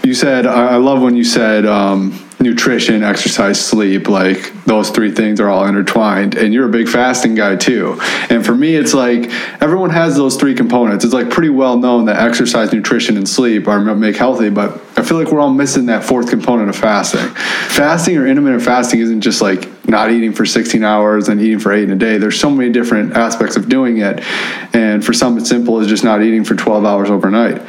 you said, I love when you said, um, nutrition, exercise, sleep, like those three things are all intertwined. And you're a big fasting guy too. And for me, it's like everyone has those three components. It's like pretty well known that exercise, nutrition, and sleep are make healthy, but I feel like we're all missing that fourth component of fasting. Fasting or intermittent fasting isn't just like not eating for 16 hours and eating for eight in a day. There's so many different aspects of doing it. And for some, it's simple as just not eating for 12 hours overnight.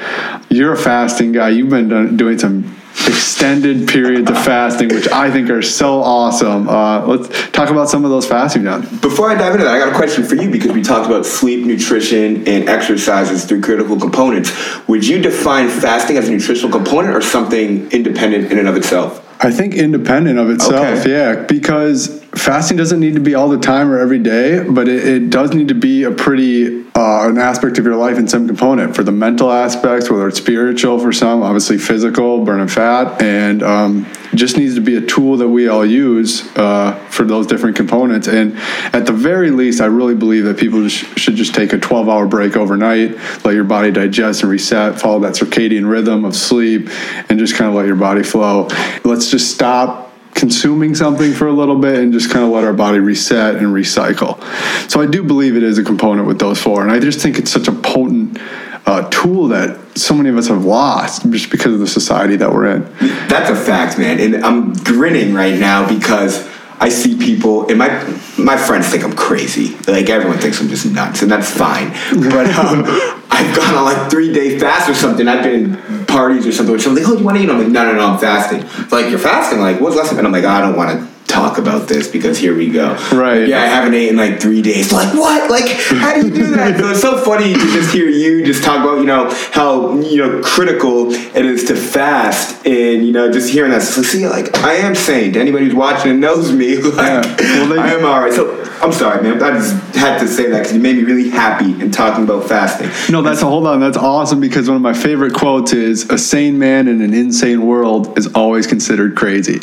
You're a fasting guy. You've been doing some extended periods of fasting, which I think are so awesome. Uh, let's talk about some of those fasting done. Before I dive into that, I got a question for you because we talked about sleep, nutrition, and exercise as three critical components. Would you define fasting as a nutritional component or something independent in and of itself? I think independent of itself, okay. yeah, because fasting doesn't need to be all the time or every day, but it, it does need to be a pretty uh, an aspect of your life in some component for the mental aspects, whether it's spiritual for some, obviously physical, burning fat, and um, just needs to be a tool that we all use uh, for those different components. And at the very least, I really believe that people should just take a 12 hour break overnight, let your body digest and reset, follow that circadian rhythm of sleep, and just kind of let your body flow. Let's just stop consuming something for a little bit and just kind of let our body reset and recycle. So I do believe it is a component with those four. And I just think it's such a potent uh, tool that so many of us have lost just because of the society that we're in. That's a fact, man. And I'm grinning right now because I see people, and my my friends think I'm crazy. Like everyone thinks I'm just nuts, and that's fine. But um, I've gone on like three day fast or something. I've been in parties or something. So I'm like, oh, you want to eat? I'm like, no, no, no, I'm fasting. It's like you're fasting. Like, what's last? And I'm like, oh, I don't want to talk about this because here we go. Right. Yeah, I haven't ate in like three days. Like what? Like how do you do that? so it's so funny to just hear you just talk about you know how you know critical it is to fast and you know just hearing that. So see, like I am sane. Anybody who's watching and knows me, like yeah. well, they, I am all right. So I'm sorry, man. I just had to say that because you made me really happy in talking about fasting. No, that's a, hold on. That's awesome because one of my favorite quotes is "A sane man in an insane world is always considered crazy."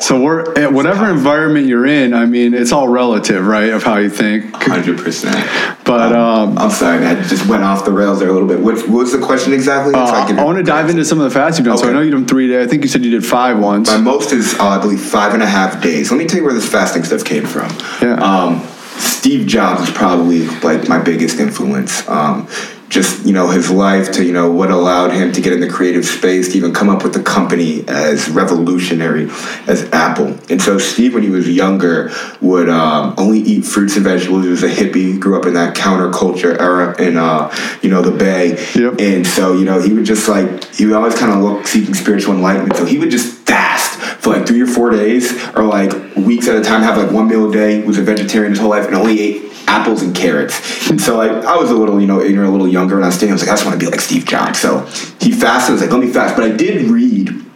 So we're at whatever environment you're in. I mean, it's all relative, right? Of how you think. Hundred percent. But um, I'm sorry. I just went off the rails there a little bit. What, what was the question exactly? Uh, I, I want to dive into some of the fasts you've done. Okay. So I know you've done three days. I think you said you did five once. My most is uh, I believe five and a half days. Let me tell you where this fasting stuff came from. Yeah. Um, Steve Jobs is probably like my biggest influence. Um, just you know his life to you know what allowed him to get in the creative space to even come up with a company as revolutionary as Apple. And so Steve, when he was younger, would um, only eat fruits and vegetables. He was a hippie, grew up in that counterculture era in uh, you know the Bay. Yep. And so you know he would just like he would always kind of look seeking spiritual enlightenment. So he would just fast for like three or four days or like weeks at a time, have like one meal a day, was a vegetarian his whole life, and only ate apples and carrots. And so like I was a little, you know, ignorant, a little younger, and I was thinking, I was like, I just want to be like Steve Jobs. So he fasted. I was like, let me fast. But I did read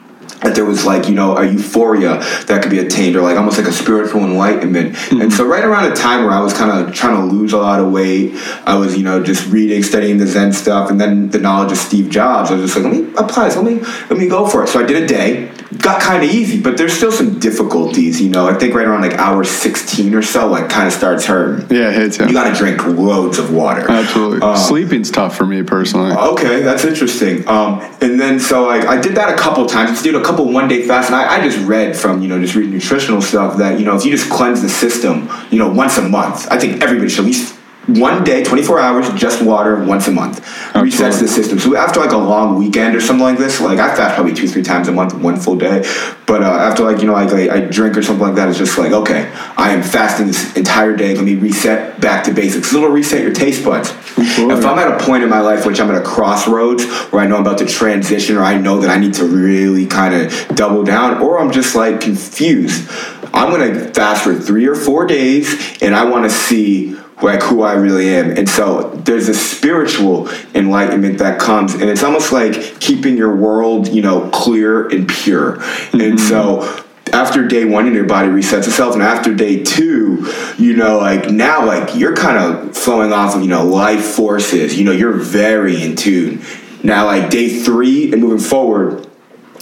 that there was like you know a euphoria that could be attained or like almost like a spiritual enlightenment mm-hmm. and so right around a time where i was kind of trying to lose a lot of weight i was you know just reading studying the zen stuff and then the knowledge of steve jobs i was just like let me apply this let me let me go for it so i did a day got kind of easy but there's still some difficulties you know i think right around like hour 16 or so like kind of starts hurting. Yeah it hits you, you gotta drink loads of water. Absolutely. Um, sleeping's tough for me personally. Okay that's interesting. Um, and then so like i did that a couple times. Just did a couple couple one day fasts, and I, I, just read from you know just reading nutritional stuff that you know if you just cleanse the system, you know once a month, I think everybody should at least one day, 24 hours, just water once a month. Absolutely. Resets the system. So after like a long weekend or something like this, like I fast probably two, three times a month, one full day. But uh, after like, you know, like I, I, drink or something like that, it's just like, okay, I am fasting this entire day. Let me reset back to basics. Little reset your taste buds. Absolutely. If I'm at a point in my life which I'm at a crossroads where I know I'm about to transition or I know that I need to really kind of double down or I'm just like confused, I'm going to fast for three or four days and I want to see like who I really am. And so there's a spiritual enlightenment that comes, and it's almost like keeping your world, you know, clear and pure. Mm-hmm. And so after day one, your body resets itself, and after day two, you know, like now, like you're kind of flowing off of you know life forces. You know, you're very in tune. Now, like day three and moving forward,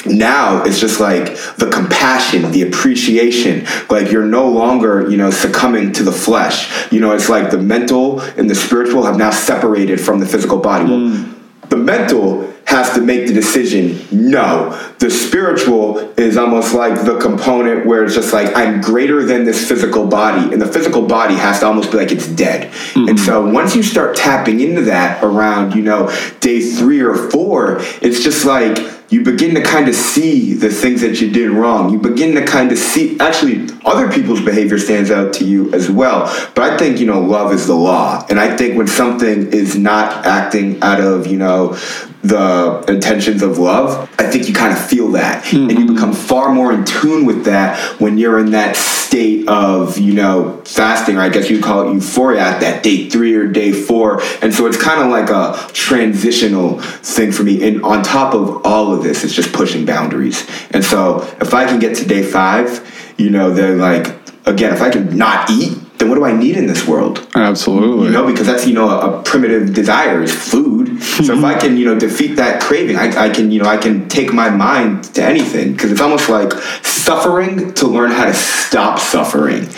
now it's just like the compassion the appreciation. Like you're no longer you know succumbing to the flesh. You know it's like the mental and the spiritual have now separated from the physical body. Mm. the mental has to make the decision no. The spiritual is almost like the component where it's just like i'm greater than this physical body. And the physical body has to almost be like it's dead. Mm-hmm. and so once you start tapping into that around you know day three or four it's just like you begin to kind of see the things that you did wrong. You begin to kind of see, actually, other people's behavior stands out to you as well. But I think, you know, love is the law. And I think when something is not acting out of, you know, the intentions of love, I think you kind of feel that. Mm-hmm. And you become far more in tune with that when you're in that state of, you know, fasting, or I guess you call it euphoria at that day three or day four. And so it's kind of like a transitional thing for me. And on top of all of this, it's just pushing boundaries. And so if I can get to day five, you know, then like again, if I can not eat, then what do I need in this world? Absolutely. You know, because that's, you know, a, a primitive desire is food. so if I can, you know, defeat that craving, I, I can, you know, I can take my mind to anything because it's almost like suffering to learn how to stop suffering.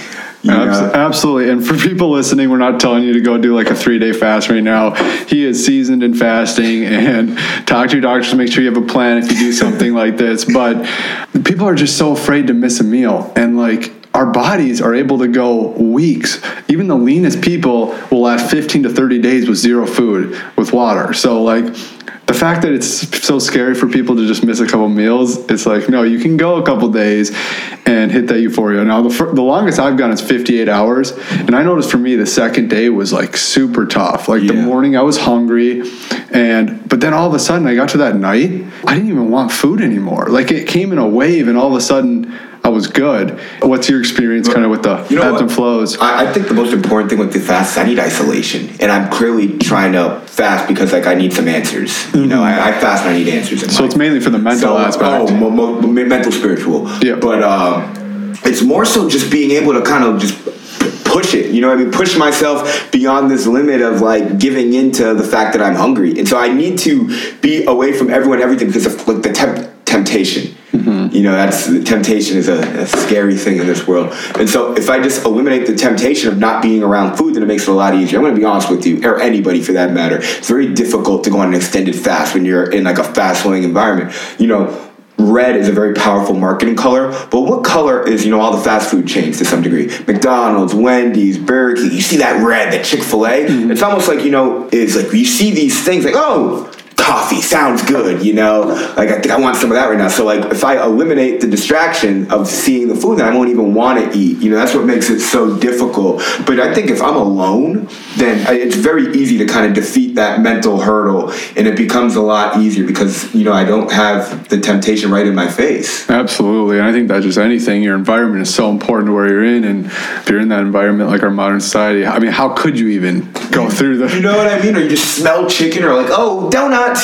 Absolutely. And for people listening, we're not telling you to go do like a three day fast right now. He is seasoned in fasting and talk to your doctors to make sure you have a plan if you do something like this. But people are just so afraid to miss a meal. And like, our bodies are able to go weeks. Even the leanest people will last 15 to 30 days with zero food with water. So, like, the fact that it's so scary for people to just miss a couple meals, it's like, no, you can go a couple days and hit that euphoria. Now, the, the longest I've gone is 58 hours. And I noticed for me, the second day was like super tough. Like yeah. the morning, I was hungry. And, but then all of a sudden, I got to that night, I didn't even want food anymore. Like it came in a wave, and all of a sudden, I was good. What's your experience kind of with the you know ebbs and flows? I, I, think the most important thing with the fast is I need isolation. And I'm clearly trying to fast because like I need some answers. Mm-hmm. You know, I, I, fast and I need answers. so life. it's mainly for the mental so, aspect. Oh, mo- mo- mental, spiritual. Yeah. But um, it's more so just being able to kind of just push it. You know I mean? Push myself beyond this limit of like giving into the fact that I'm hungry. And so I need to be away from everyone, everything because of like the temp- temptation. Mm-hmm. You know, that's temptation is a, a, scary thing in this world. And so, if I just eliminate the temptation of not being around food, then it makes it a lot easier. I'm going to be honest with you, or anybody for that matter. It's very difficult to go on an extended fast when you're in like a fast flowing environment. You know, red is a very powerful marketing color, but what color is, you know, all the fast food chains to some degree? McDonald's, Wendy's, Burger King, you see that red, that Chick fil A? Mm-hmm. It's almost like, you know, it's like you see these things like, oh, coffee sounds good, you know? Like, I think I want some of that right now. So, like, if I eliminate the distraction of seeing the food, then I won't even want to eat. You know, that's what makes it so difficult. But I think if I'm alone, then it's very easy to kind of defeat that mental hurdle. And it becomes a lot easier because, you know, I don't have the temptation right in my face. Absolutely. And I think that just anything, your environment is so important to where you're in. And if you're in that environment like our modern society, I mean, how could you even go through the. You know what I mean? Or you just smell chicken or like, oh,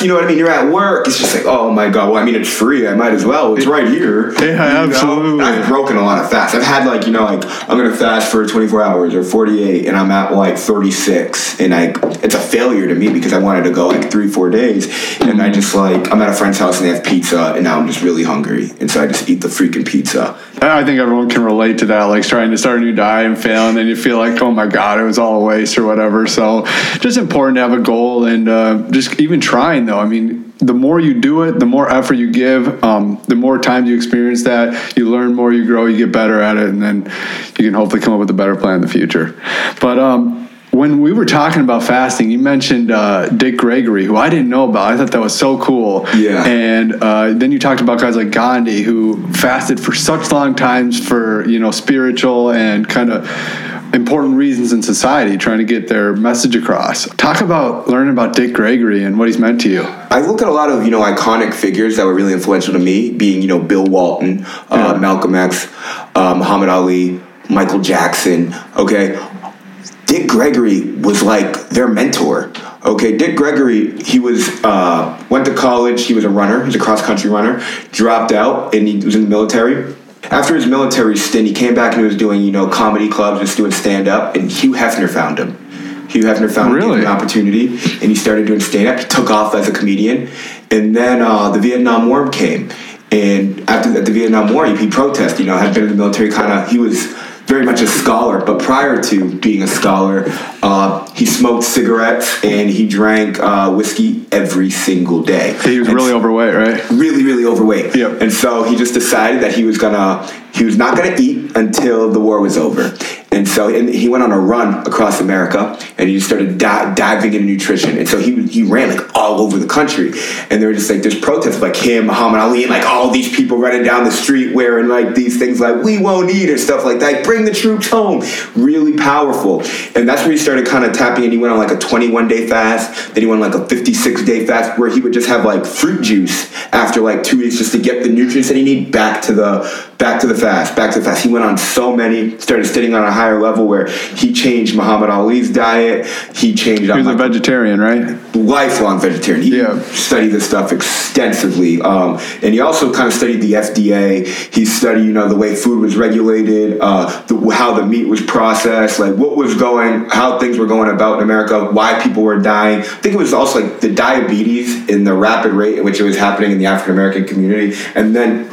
you know what I mean? You're at work. It's just like, oh my god. Well, I mean, it's free. I might as well. It's right here. Yeah, absolutely. I've broken a lot of fasts. I've had like you know like I'm gonna fast for 24 hours or 48, and I'm at like 36, and I it's a failure to me because I wanted to go like three four days, and I just like I'm at a friend's house and they have pizza, and now I'm just really hungry, and so I just eat the freaking pizza. I think everyone can relate to that, like trying to start a new diet and failing, and then you feel like, oh my god, it was all a waste or whatever. So, just important to have a goal and uh, just even trying though. I mean, the more you do it, the more effort you give, um, the more times you experience that, you learn more, you grow, you get better at it, and then you can hopefully come up with a better plan in the future. But um, when we were talking about fasting, you mentioned uh, Dick Gregory, who I didn't know about. I thought that was so cool. Yeah. And uh, then you talked about guys like Gandhi, who fasted for such long times for you know spiritual and kind of important reasons in society, trying to get their message across. Talk about learning about Dick Gregory and what he's meant to you. I look at a lot of you know iconic figures that were really influential to me, being you know Bill Walton, uh, Malcolm X, uh, Muhammad Ali, Michael Jackson. Okay, Dick Gregory was like their mentor. Okay, Dick Gregory, he was uh, went to college. He was a runner. He's a cross country runner. Dropped out and he was in the military. After his military stint, he came back and he was doing you know comedy clubs, just doing stand up. And Hugh Hefner found him. Hugh Hefner found really? him an opportunity, and he started doing stand up. He took off as a comedian, and then uh, the Vietnam War came. And after the, the Vietnam War, he, he protested. You know, had been in the military. Kind of, he was very much a scholar, but prior to being a scholar, uh, he smoked cigarettes and he drank uh, whiskey every single day. He was and really overweight, right? Really, really overweight. Yep. And so he just decided that he was gonna he was not gonna eat until the war was over. And so and he went on a run across America and he just started di- diving into nutrition. And so he, he ran like all over the country. And they were just like, there's protests like him, Muhammad Ali, and like all these people running down the street wearing like these things like, we won't eat or stuff like that. Bring the troops home. Really powerful. And that's where he started kind of tapping and he went on like a 21 day fast. Then he went on like a 56 day fast where he would just have like fruit juice after like two weeks just to get the nutrients that he need back to the back to the fast, back to the fast. He went on so many, started sitting on a higher level where he changed Muhammad Ali's diet. He changed. He was a vegetarian, right? Lifelong vegetarian. He yeah. studied this stuff extensively, um, and he also kind of studied the FDA. He studied, you know, the way food was regulated, uh, the, how the meat was processed, like what was going, how things were going about in America, why people were dying. I think it was also like the diabetes in the rapid rate in which it was happening in the African American community, and then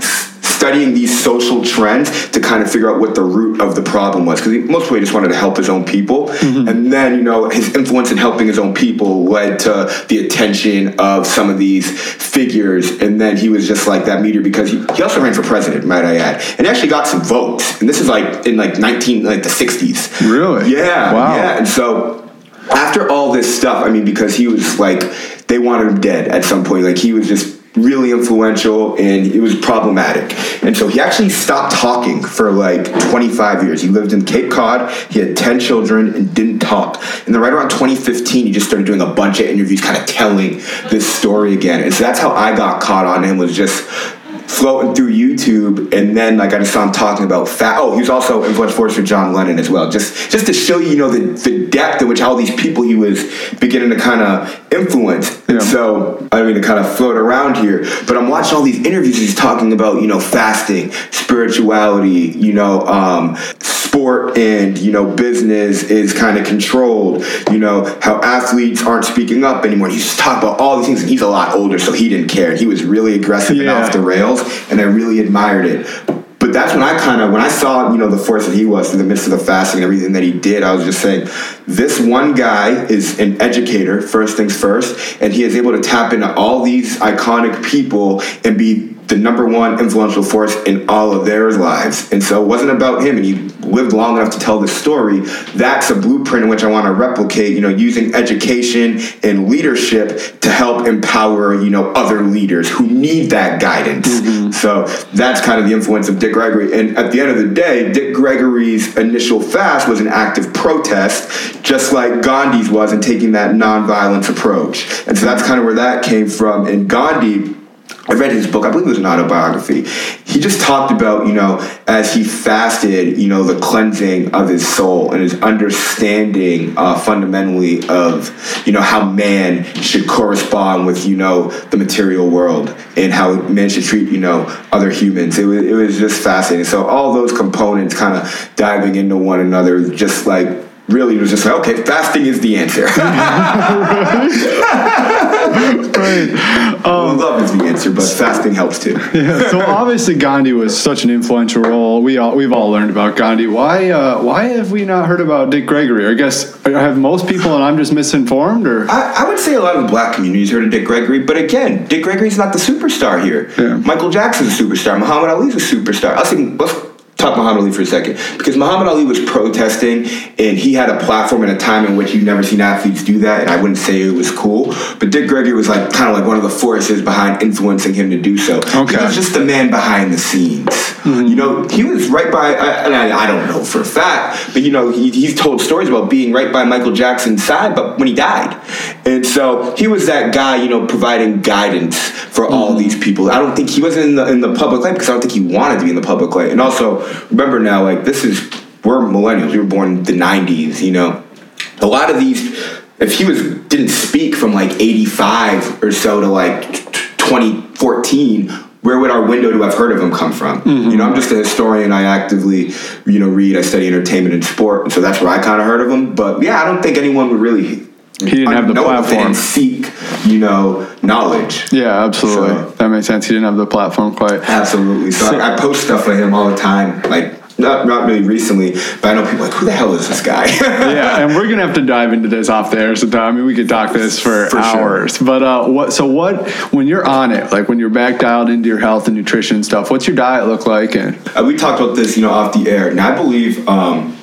studying these social trends to kind of figure out what the root of the problem was because he mostly just wanted to help his own people. Mm-hmm. and then you know his influence in helping his own people led to the attention of some of these figures and then he was just like that meteor because he, he also ran for president might i add and actually got some votes. And this is like in like 19 like the 60s really? Yeah. Wow. Yeah. And so after all this stuff i mean because he was like they wanted him dead at some point like he was just really influential and it was problematic. And so he actually stopped talking for like 25 years. He lived in Cape Cod, he had 10 children and didn't talk. And then right around 2015, he just started doing a bunch of interviews, kind of telling this story again. And so that's how I got caught on him was just floating through YouTube, and then like I just saw him talking about fat. Oh, he was also influence force for John Lennon as well. Just just to show you, you know, the, the depth in which all these people he was beginning to kind of influence. And yeah. so I mean to kind of float around here, but I'm watching all these interviews. He's talking about you know fasting, spirituality, you know, um, sport and you know business is kind of controlled. You know how athletes aren't speaking up anymore. He's talking about all these things, and he's a lot older, so he didn't care. He was really aggressive yeah. and off the rails, and I really admired it but that's when I kind of when I saw you know the force that he was in the midst of the fasting and everything that he did, I was just saying, this one guy is an educator first things first, and he is able to tap into all these iconic people and be the number one influential force in all of their lives. And so it wasn't about him, and he lived long enough to tell the story. That's a blueprint in which I want to replicate, you know, using education and leadership to help empower, you know, other leaders who need that guidance. Mm-hmm. So that's kind of the influence of Dick Gregory. And at the end of the day, Dick Gregory's initial fast was an act of protest, just like Gandhi's was in taking that nonviolence approach. And so that's kind of where that came from. And Gandhi I read his book, I believe it was an autobiography. He just talked about, you know, as he fasted, you know, the cleansing of his soul and his understanding uh, fundamentally of, you know, how man should correspond with, you know, the material world and how man should treat, you know, other humans. It was, it was just fascinating. So all those components kind of diving into one another, just like really it was just like, okay, fasting is the answer. right. Um, love is the answer, but fasting helps too. yeah. So obviously Gandhi was such an influential role. We all we've all learned about Gandhi. Why uh, why have we not heard about Dick Gregory? I guess have most people, and I'm just misinformed, or I, I would say a lot of the black communities heard of Dick Gregory, but again, Dick Gregory's not the superstar here. Yeah. Michael Jackson's a superstar. Muhammad Ali's a superstar. I let's talk Muhammad Ali for a second. Because Muhammad Ali was protesting and he had a platform in a time in which you've never seen athletes do that and I wouldn't say it was cool. But Dick Gregory was like kind of like one of the forces behind influencing him to do so. Okay. he was just the man behind the scenes. Mm-hmm. you know he was right by and I, I, don't know for a fact but you know he, he's told stories about being right by Michael Jackson's side but when he died. And so he was that guy you know providing guidance for mm-hmm. all these people. I don't think he wasn't in the, in the public light because I don't think he wanted to be in the public light and also remember now, like this is we're millennials. We were born in the '90s. You know, a lot of these. If he was didn't speak from like '85 or so to like 2014, where would our window to have heard of him come from? Mm-hmm. You know, I'm just a historian. I actively, you know, read. I study entertainment and sport, and so that's where I kind of heard of him. But yeah, I don't think anyone would really. He didn't have the platform. seek, you know, knowledge. Yeah, absolutely. So, that makes sense. He didn't have the platform quite. Absolutely. So, so I, I, post stuff for him all the time, like. Not, not really recently, but I know people like, who the hell is this guy? yeah, and we're gonna have to dive into this off the air sometime. I mean, we could talk this for, for hours. Sure. But uh, what? So what? When you're on it, like when you're back dialed into your health and nutrition stuff, what's your diet look like? And uh, we talked about this, you know, off the air, and I believe. Um,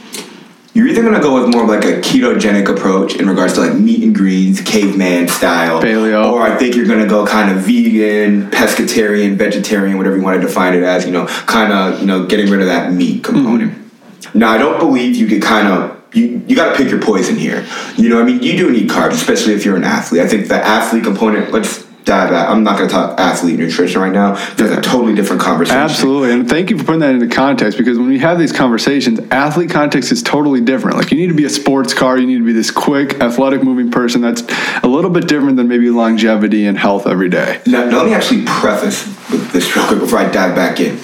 you're either gonna go with more of like a ketogenic approach in regards to like meat and greens, caveman style, paleo, or I think you're gonna go kind of vegan, pescatarian, vegetarian, whatever you want to define it as. You know, kind of you know getting rid of that meat component. Mm-hmm. Now, I don't believe you could kind of you, you got to pick your poison here. You know, I mean, you do need carbs, especially if you're an athlete. I think the athlete component, let's diabetic. I'm not going to talk athlete nutrition right now. That's a totally different conversation. Absolutely, and thank you for putting that into context because when we have these conversations, athlete context is totally different. Like you need to be a sports car, you need to be this quick, athletic moving person. That's a little bit different than maybe longevity and health every day. Now, now let me actually preface with this real quick before I dive back in.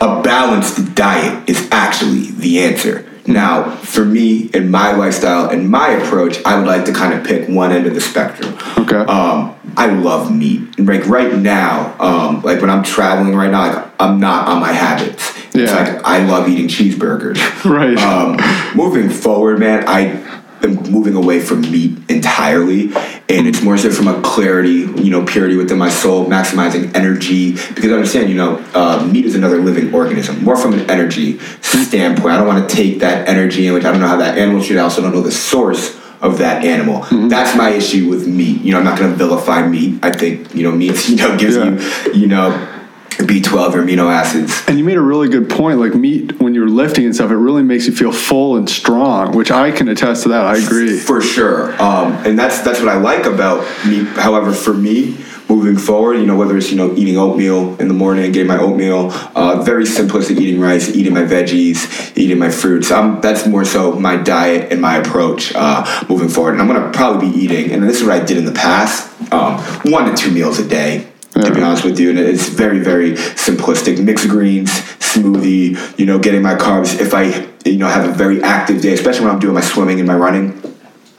A balanced diet is actually the answer. Now, for me and my lifestyle and my approach, I would like to kind of pick one end of the spectrum. Okay. Um, I love meat. Like right now, um, like when I'm traveling right now, like I'm not on my habits. Yeah. It's like I love eating cheeseburgers. Right. Um, moving forward, man, I am moving away from meat entirely, and it's more so from a clarity, you know, purity within my soul, maximizing energy. Because I understand, you know, uh, meat is another living organism. More from an energy standpoint, I don't want to take that energy in which I don't know how that animal should. I also don't know the source of that animal. Mm-hmm. That's my issue with meat. You know, I'm not going to vilify meat. I think you know meat, you know, gives yeah. you, you know B12 or amino acids. And you made a really good point. Like meat, when you're lifting and stuff, it really makes you feel full and strong, which I can attest to that. I agree for sure. Um, and that's that's what I like about meat. However, for me, moving forward, you know, whether it's you know eating oatmeal in the morning, getting my oatmeal, uh, very simplistic eating rice, eating my veggies, eating my fruits. Um, that's more so my diet and my approach uh, moving forward. And I'm gonna probably be eating, and this is what I did in the past, um, one to two meals a day to be honest with you. And it's very, very simplistic. Mixed greens, smoothie, you know, getting my carbs. If I, you know, have a very active day, especially when I'm doing my swimming and my running,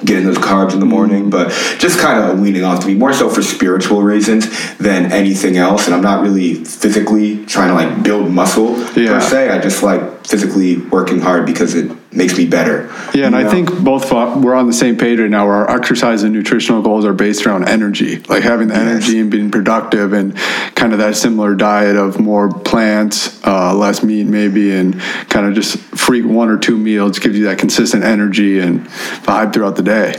getting those carbs in the morning, mm-hmm. but just kind of weaning off to me more so for spiritual reasons than anything else. And I'm not really physically trying to like build muscle yeah. per se. I just like physically working hard because it makes me better. Yeah, and know? I think both we're on the same page right now where our exercise and nutritional goals are based around energy, like having the yes. energy and being productive and kind of that similar diet of more plants, uh, less meat maybe, and kind of just freak one or two meals gives you that consistent energy and vibe throughout the day.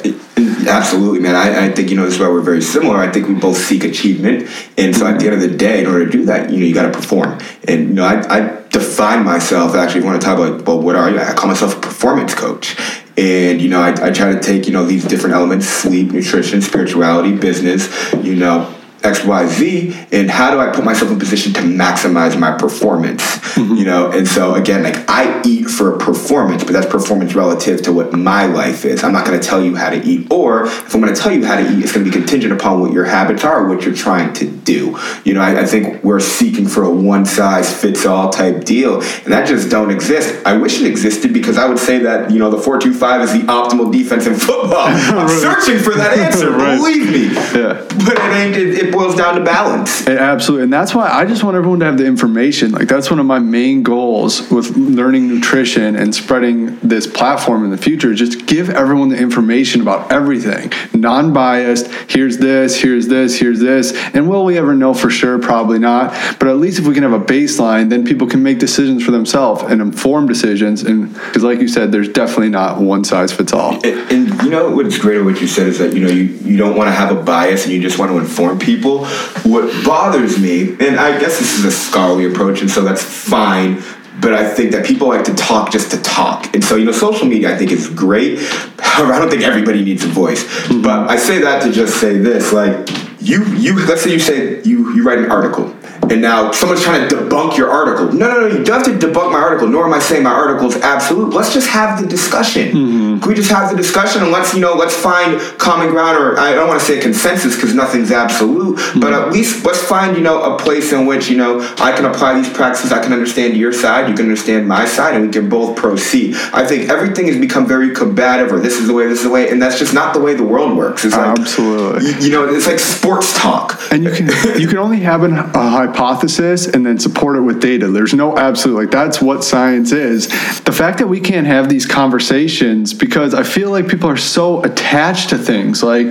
Absolutely, man. I, I think, you know, this is why we're very similar. I think we both seek achievement. And so at the end of the day, in order to do that, you know, you got to perform. And, you know, I, I define myself actually, want to talk about, well, what are you? I call myself a performance coach. And, you know, I, I try to take, you know, these different elements sleep, nutrition, spirituality, business, you know, XYZ and how do I put myself in position to maximize my performance? Mm-hmm. You know, and so again, like I eat for performance, but that's performance relative to what my life is. I'm not gonna tell you how to eat, or if I'm gonna tell you how to eat, it's gonna be contingent upon what your habits are what you're trying to do. You know, I, I think we're seeking for a one size fits all type deal, and that just don't exist. I wish it existed because I would say that, you know, the 425 is the optimal defense in football. I'm searching for that answer, right. believe me. Yeah. But it ain't it, it it boils down to balance. It, absolutely, and that's why I just want everyone to have the information. Like that's one of my main goals with learning nutrition and spreading this platform in the future. Just give everyone the information about everything, non-biased. Here's this. Here's this. Here's this. And will we ever know for sure? Probably not. But at least if we can have a baseline, then people can make decisions for themselves and informed decisions. And because, like you said, there's definitely not one size fits all. And, and you know what's great about what you said is that you know you, you don't want to have a bias and you just want to inform people people. What bothers me, and I guess this is a scholarly approach, and so that's fine. But I think that people like to talk just to talk, and so you know, social media I think is great. However, I don't think everybody needs a voice. Mm-hmm. But I say that to just say this: like you, you, let's say you say you you write an article and now someone's trying to debunk your article. No, no, no, you don't have to debunk my article, nor am I saying my article is absolute. Let's just have the discussion. Mm-hmm. Can we just have the discussion and let's, you know, let's find common ground or I don't want to say consensus because nothing's absolute, mm-hmm. but at least let's find, you know, a place in which, you know, I can apply these practices, I can understand your side, you can understand my side, and we can both proceed. I think everything has become very combative or this is the way, this is the way, and that's just not the way the world works. It's like, Absolutely. You, you know, it's like sports talk. And you can you can only have an, a hypothesis and then support it with data. There's no absolute like that's what science is. The fact that we can't have these conversations because I feel like people are so attached to things like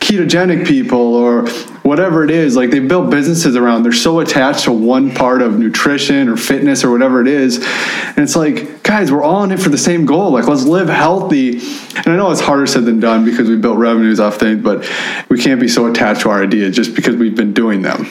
ketogenic people or whatever it is like they built businesses around they're so attached to one part of nutrition or fitness or whatever it is and it's like guys we're all in it for the same goal like let's live healthy and i know it's harder said than done because we built revenues off things but we can't be so attached to our ideas just because we've been doing them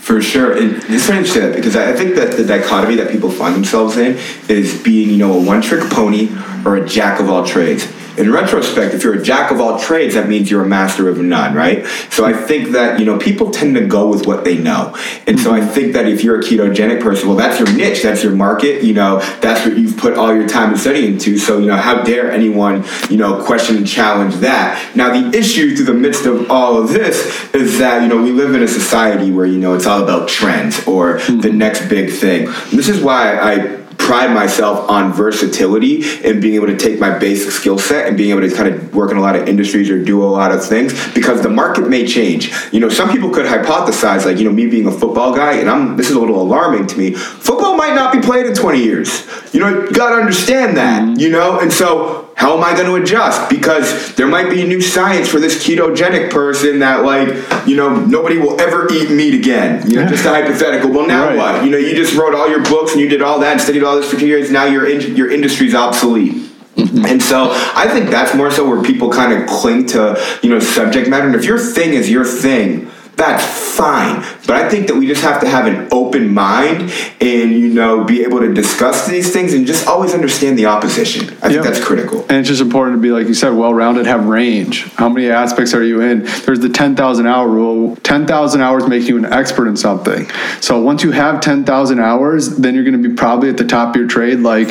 for sure. And it's funny say that because I think that the dichotomy that people find themselves in is being, you know, a one trick pony or a jack of all trades. In retrospect, if you're a jack of all trades, that means you're a master of none, right? So I think that, you know, people tend to go with what they know. And so I think that if you're a ketogenic person, well, that's your niche, that's your market, you know, that's what you've put all your time and study into. So, you know, how dare anyone, you know, question and challenge that? Now, the issue through the midst of all of this is that, you know, we live in a society where, you know, it's all about trends or the next big thing. This is why I pride myself on versatility and being able to take my basic skill set and being able to kind of work in a lot of industries or do a lot of things because the market may change. You know, some people could hypothesize, like, you know, me being a football guy, and I'm this is a little alarming to me. Football might not be played in 20 years. You know, you gotta understand that, mm-hmm. you know, and so how am I going to adjust? Because there might be new science for this ketogenic person that, like, you know, nobody will ever eat meat again. You know, just a hypothetical. Well, now right. what? You know, you just wrote all your books and you did all that and studied all this for two years. Now your in- your industry's obsolete. Mm-hmm. And so I think that's more so where people kind of cling to, you know, subject matter. And if your thing is your thing, that's fine. But I think that we just have to have an open mind and, you know, be able to discuss these things and just always understand the opposition. I think that's critical. And it's just important to be, like you said, well rounded, have range. How many aspects are you in? There's the 10,000 hour rule. 10,000 hours make you an expert in something. So once you have 10,000 hours, then you're going to be probably at the top of your trade. Like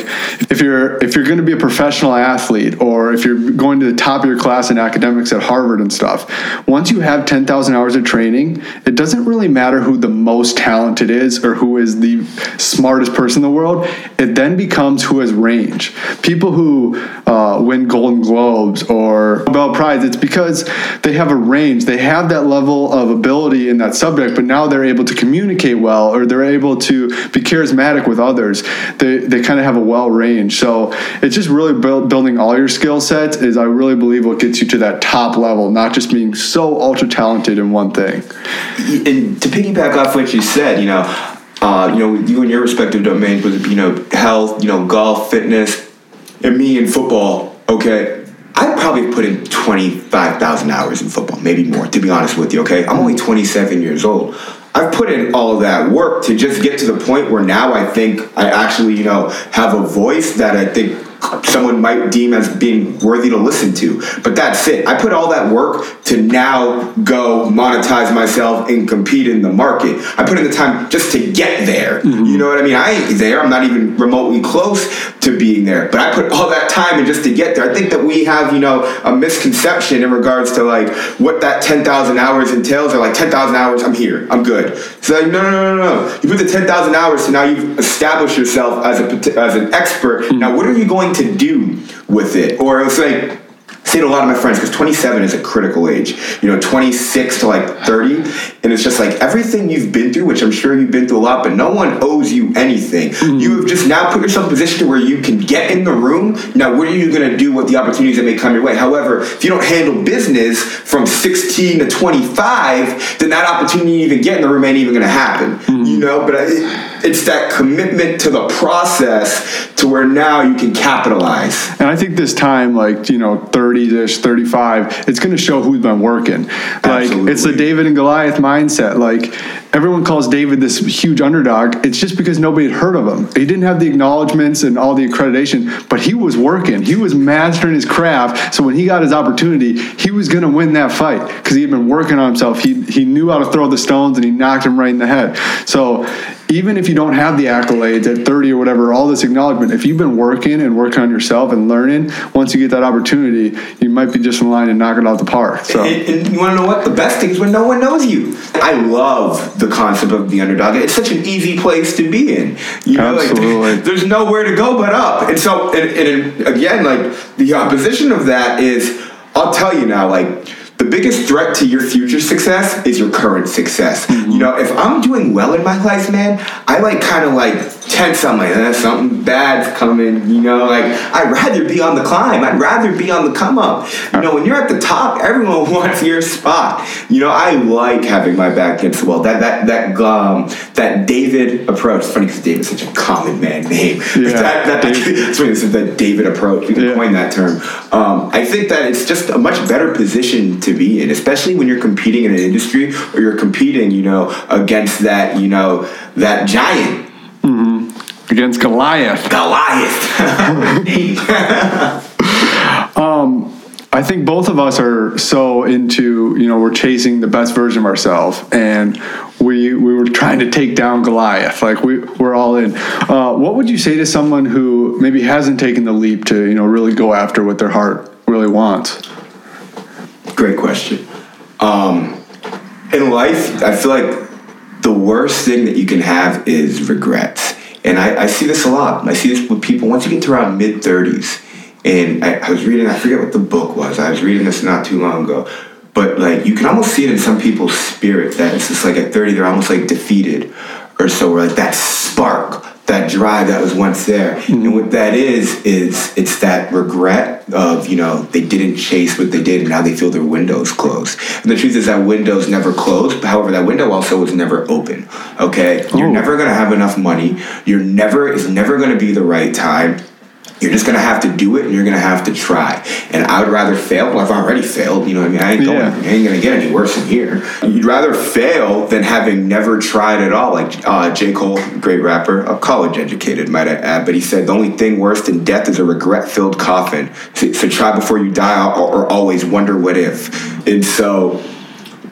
if you're if you're going to be a professional athlete or if you're going to the top of your class in academics at Harvard and stuff, once you have 10,000 hours of training, training, it doesn't really matter who the most talented is or who is the smartest person in the world. It then becomes who has range. People who uh, win Golden Globes or Nobel Prize, it's because they have a range. They have that level of ability in that subject, but now they're able to communicate well or they're able to be charismatic with others. They, they kind of have a well range. So it's just really build, building all your skill sets is I really believe what gets you to that top level, not just being so ultra talented in one thing. And to piggyback off what you said, you know, uh, you know, you and your respective domains, was you know, health, you know, golf, fitness, and me in football. Okay, I probably put in twenty five thousand hours in football, maybe more. To be honest with you, okay, I'm only twenty seven years old. I've put in all of that work to just get to the point where now I think I actually, you know, have a voice that I think someone might deem as being worthy to listen to. But that's it. I put all that work to now go monetize myself and compete in the market. I put in the time just to get there. Mm-hmm. You know what I mean? I ain't there. I'm not even remotely close to being there. But I put all that time in just to get there. I think that we have, you know, a misconception in regards to like what that 10,000 hours entails. Or like 10,000 hours, I'm here. I'm good. So like, no, no, no, no, no. You put the 10,000 hours, so now you've established yourself as a as an expert. Mm-hmm. Now, what are you going to do with it. Or it's like, say to a lot of my friends, because 27 is a critical age, you know, 26 to like 30. And it's just like everything you've been through, which I'm sure you've been through a lot, but no one owes you anything. Mm-hmm. You have just now put yourself in a position where you can get in the room. Now, what are you going to do with the opportunities that may come your way? However, if you don't handle business from 16 to 25, then that opportunity you even get in the room ain't even going to happen. Mm-hmm. You know, but it's that commitment to the process to where now you can capitalize. And I think this time, like, you know, 30 ish, 35, it's going to show who's been working. Like, Absolutely. it's the David and Goliath mindset. Like, everyone calls David this huge underdog. It's just because nobody had heard of him. He didn't have the acknowledgments and all the accreditation, but he was working. He was mastering his craft. So when he got his opportunity, he was going to win that fight because he had been working on himself. He, he knew how to throw the stones and he knocked him right in the head. So even if you don't have the accolades at 30 or whatever, all this acknowledgement, if you've been working and working on yourself and learning, once you get that opportunity, you might be just in line and knock it out the park. So, and, and you want to know what? The best thing is when no one knows you. I love the concept of the underdog. It's such an easy place to be in. You know, Absolutely. like there's nowhere to go but up. And so, and, and again, like the opposition of that is, I'll tell you now, like the biggest threat to your future success is your current success. Mm-hmm. You know, if I'm doing well in my life, man, I like kind of like tense. I'm like, eh, something bad's coming. You know, like I'd rather be on the climb. I'd rather be on the come up. You know, when you're at the top, everyone wants your spot. You know, I like having my back against the wall. That that that um that David approach. It's funny because David's such a common man name. Yeah, that, that, that's funny. This is the David approach. We can yeah. coin that term. Um, I think that it's just a much better position to be in, especially when you're competing in an industry or you're competing, you know, against that, you know, that giant against Goliath. Goliath. um, I think both of us are so into, you know, we're chasing the best version of ourselves and we we were trying to take down Goliath. Like we we're all in. Uh, what would you say to someone who maybe hasn't taken the leap to, you know, really go after what their heart really wants? Great question. Um, in life, I feel like the worst thing that you can have is regrets. And I, I see this a lot. I see this with people once you get to around mid 30s and I, I was reading, I forget what the book was. I was reading this not too long ago. But like you can almost see it in some people's spirit that it's just like at 30 they're almost like defeated or so. Or like that spark, that drive that was once there. Mm-hmm. And what that is, is it's that regret of, you know, they didn't chase what they did and now they feel their windows closed. And the truth is that windows never closed. However, that window also was never open. Okay? You're oh. never gonna have enough money. You're never it's never gonna be the right time you're just gonna have to do it and you're gonna have to try. And I would rather fail. Well, I've already failed. You know, I mean, I ain't going. Yeah. I ain't gonna get any worse than here. You'd rather fail than having never tried at all. Like uh, J. Cole, great rapper, a college educated, might I add, but he said the only thing worse than death is a regret-filled coffin. So, so try before you die, or, or always wonder what if. And so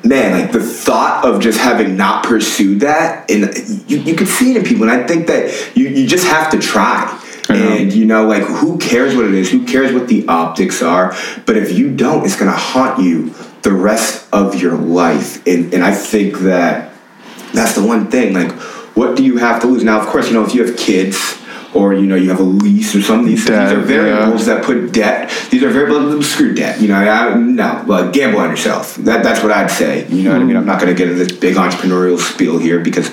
man, like the thought of just having not pursued that, and you, you can see it in people, and I think that you, you just have to try. And you know, like who cares what it is? Who cares what the optics are? But if you don't, it's gonna haunt you the rest of your life. And and I think that that's the one thing. Like, what do you have to lose? Now, of course, you know, if you have kids or you know you have a lease or something. These, debt, these are variables yeah. that put debt. These are variables that screw debt. You know, I, no, well, gamble on yourself. That, that's what I'd say. You know mm-hmm. what I mean? I'm not going to get into this big entrepreneurial spiel here because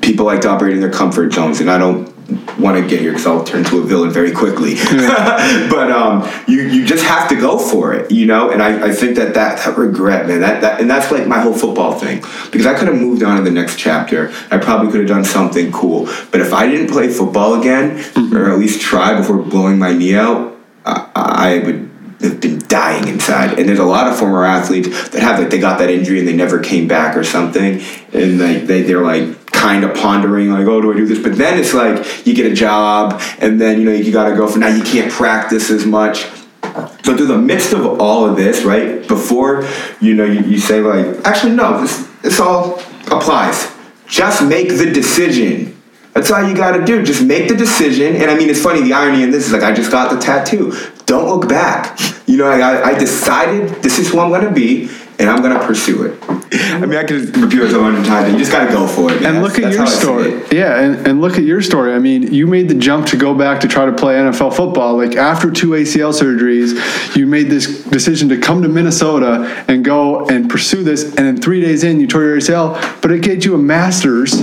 people like to operate in their comfort zones, and I don't want to get here because I'll turn to a villain very quickly. Yeah. but um, you you just have to go for it, you know. And I, I think that, that that regret, man, that, that and that's like my whole football thing because I could have moved on to the next chapter. I probably could have done something cool. But if I didn't play football again, mm-hmm. or at least try before blowing my knee out, I, I would have been dying inside. And there's a lot of former athletes that have like they got that injury and they never came back or something, and they, they they're like kind of pondering like, oh, do I do this? But then it's like you get a job, and then you know you got to go for now. You can't practice as much. So through the midst of all of this, right before you know you, you say like, actually no, this this all applies. Just make the decision. That's all you got to do. Just make the decision. And I mean, it's funny. The irony in this is like I just got the tattoo. Don't look back. You know, I, I decided this is who I'm to be and I'm gonna pursue it. I mean, I can repeat it a hundred times. You just gotta go for it. Man. And look that's, at that's your story. Yeah, and, and look at your story. I mean, you made the jump to go back to try to play NFL football. Like after two ACL surgeries, you made this decision to come to Minnesota and go and pursue this. And then three days in, you tore your ACL, but it gave you a master's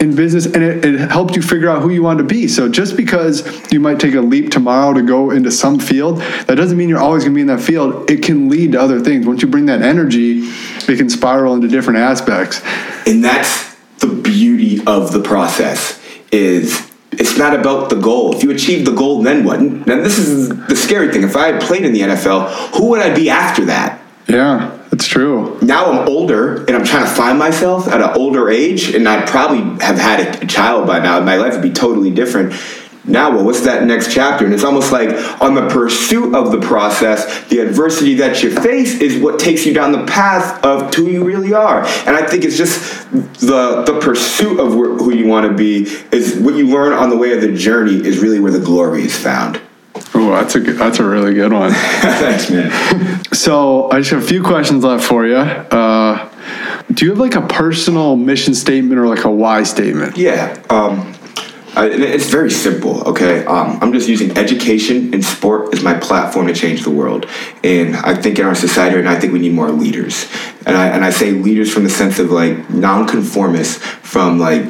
in business and it, it, helped you figure out who you want to be. So just because you might take a leap tomorrow to go into some field, that doesn't mean you're always going to be in that field. It can lead to other things. Once you bring that energy, it can spiral into different aspects. And that's the beauty of the process is it's not about the goal. If you achieve the goal, then what? Now this is the scary thing. If I had played in the NFL, who would I be after that? Yeah. That's true. Now I'm older and I'm trying to find myself at an older age, and I'd probably have had a child by now. My life would be totally different. Now, well, what's that next chapter? And it's almost like on the pursuit of the process, the adversity that you face is what takes you down the path of who you really are. And I think it's just the the pursuit of who you want to be is what you learn on the way of the journey is really where the glory is found. Oh, that's a good, that's a really good one. Thanks, man. so I just have a few questions left for you. Uh, do you have like a personal mission statement or like a why statement? Yeah. Um, It's very simple, okay? Um, I'm just using education and sport as my platform to change the world. And I think in our society and I think we need more leaders. And I, and I say leaders from the sense of like nonconformists, from like,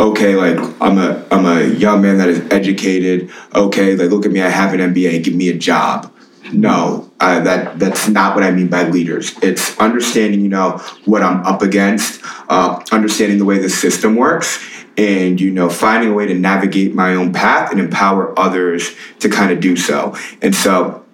okay, like I'm a I'm a young man that is educated. Okay, like look at me, I have an MBA. Give me a job. No, that that's not what I mean by leaders. It's understanding, you know, what I'm up against, uh, understanding the way the system works, and you know, finding a way to navigate my own path and empower others to kind of do so. And so,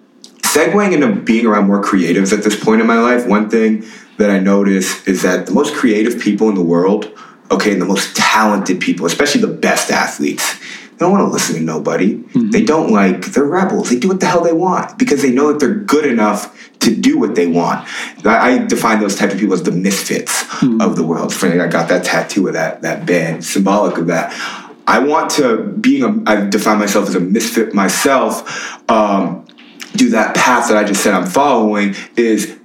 segueing into being around more creatives at this point in my life, one thing that I notice is that the most creative people in the world okay, and the most talented people, especially the best athletes, They don't want to listen to nobody. Mm-hmm. They don't like, they're rebels. They do what the hell they want because they know that they're good enough to do what they want. I, define those type of people as the misfits mm-hmm. of the world. Funny, I got that tattoo of that, that band, symbolic of that. I want to, being a, I define myself as a misfit myself, um, do that path that I just said I'm following is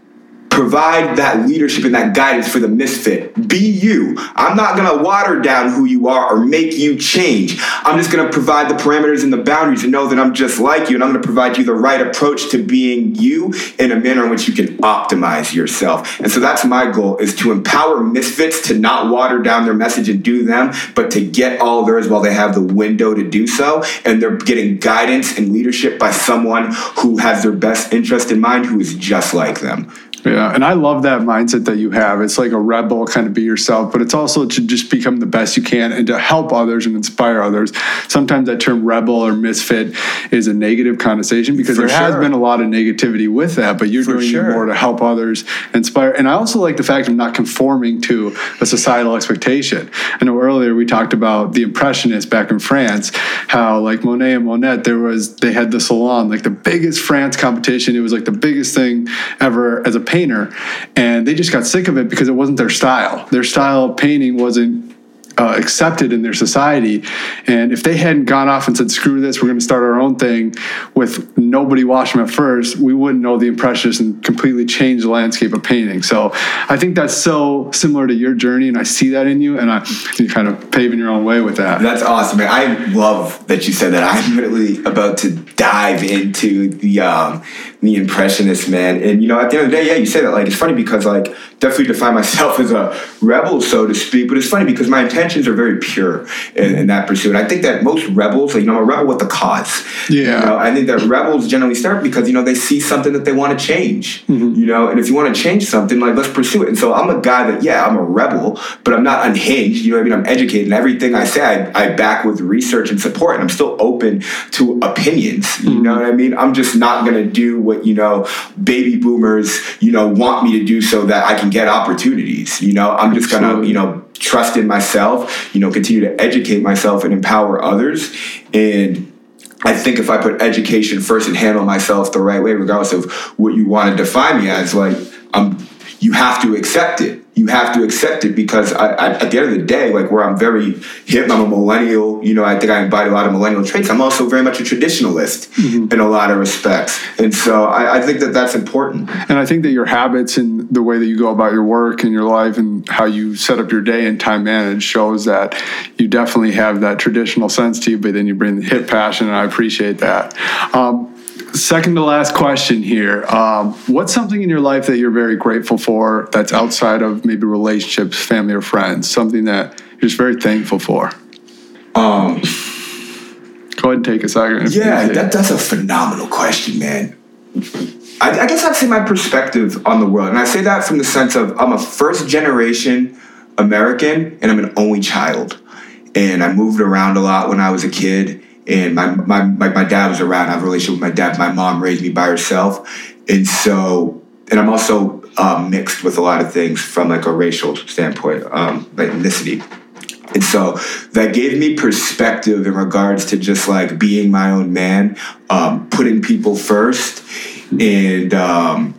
provide that leadership and that guidance for the misfit. Be you. I'm not going to water down who you are or make you change. I'm just going to provide the parameters and the boundaries and know that I'm just like you and I'm going to provide you the right approach to being you in a manner in which you can optimize yourself. And so that's my goal is to empower misfits to not water down their message and do them, but to get all theirs while they have the window to do so and they're getting guidance and leadership by someone who has their best interest in mind who is just like them. Yeah, and I love that mindset that you have. It's like a rebel, kind of be yourself, but it's also to just become the best you can and to help others and inspire others. Sometimes that term rebel or misfit is a negative connotation because For there sure. has been a lot of negativity with that, but you're For doing sure. more to help others, inspire. And I also like the fact of not conforming to a societal expectation. I know earlier we talked about the Impressionists back in France, how like Manet and Monet, there was they had the salon, like the biggest France competition. It was like the biggest thing ever as a painter, and they just got sick of it because it wasn't their style. Their style of painting wasn't uh, accepted in their society. And if they hadn't gone off and said, screw this, we're going to start our own thing with nobody watching them at first, we wouldn't know the Impressionists and completely change the landscape of painting. So I think that's so similar to your journey, and I see that in you, and I, you're kind of paving your own way with that. That's awesome, man. I love that you said that. I'm literally about to dive into the um, the impressionist man. And you know, at the end of the day, yeah, you say that like it's funny because like definitely define myself as a rebel, so to speak. But it's funny because my intentions are very pure in, in that pursuit. I think that most rebels, like, you know, I'm a rebel with a cause. Yeah. You know, I think that rebels generally start because you know they see something that they want to change. Mm-hmm. You know, and if you want to change something, like let's pursue it. And so I'm a guy that yeah, I'm a rebel, but I'm not unhinged. You know what I mean? I'm educated, and everything I say, I, I back with research and support, and I'm still open to opinions. Mm-hmm. You know what I mean? I'm just not gonna do what you know baby boomers you know want me to do so that I can get opportunities. You know, I'm just gonna you know trust in myself. You know, continue to educate myself and empower others and. I think if I put education first and handle myself the right way, regardless of what you want to define me as, like I'm, you have to accept it you have to accept it because I, I, at the end of the day, like where I'm very hip, I'm a millennial. You know, I think I embody a lot of millennial traits. I'm also very much a traditionalist mm-hmm. in a lot of respects, and so I, I, think that that's important. And I think that your habits and the way that you go about your work and your life and how you set up your day and time manage shows that you definitely have that traditional sense to you, but then you bring the hip passion, and I appreciate that. Um, second to last question here. Um, what's something in your life that you're very grateful for that's outside of maybe relationships, family, or friends? Something that you're just very thankful for? Um, Go ahead and take a second. Yeah, that, that's a phenomenal question, man. I, I guess I'd say my perspective on the world, and I say that from the sense of I'm a first generation American and I'm an only child. And I moved around a lot when I was a kid and my, my, my, dad was around. I have a relationship with my dad. My mom raised me by herself. And so, and I'm also uh, mixed with a lot of things from like a racial standpoint, um, like ethnicity. And so that gave me perspective in regards to just like being my own man, um, putting people first, and um,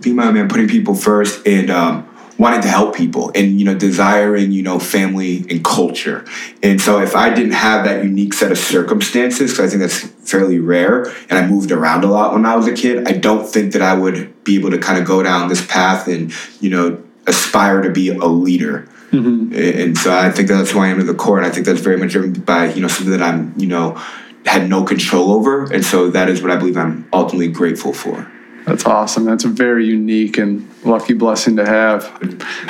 being my own man, putting people first, and um, wanting to help people and you know desiring you know family and culture. And so if i didn't have that unique set of circumstances because i think that's fairly rare and i moved around a lot when i was a kid i don't think that i would be able to kind of go down this path and you know aspire to be a leader. Mm-hmm. and so i think that's who i am to the core and i think that's very much driven by you know something that i'm you know had no control over and so that is what i believe i'm ultimately grateful for that's awesome. That's a very unique and lucky blessing to have.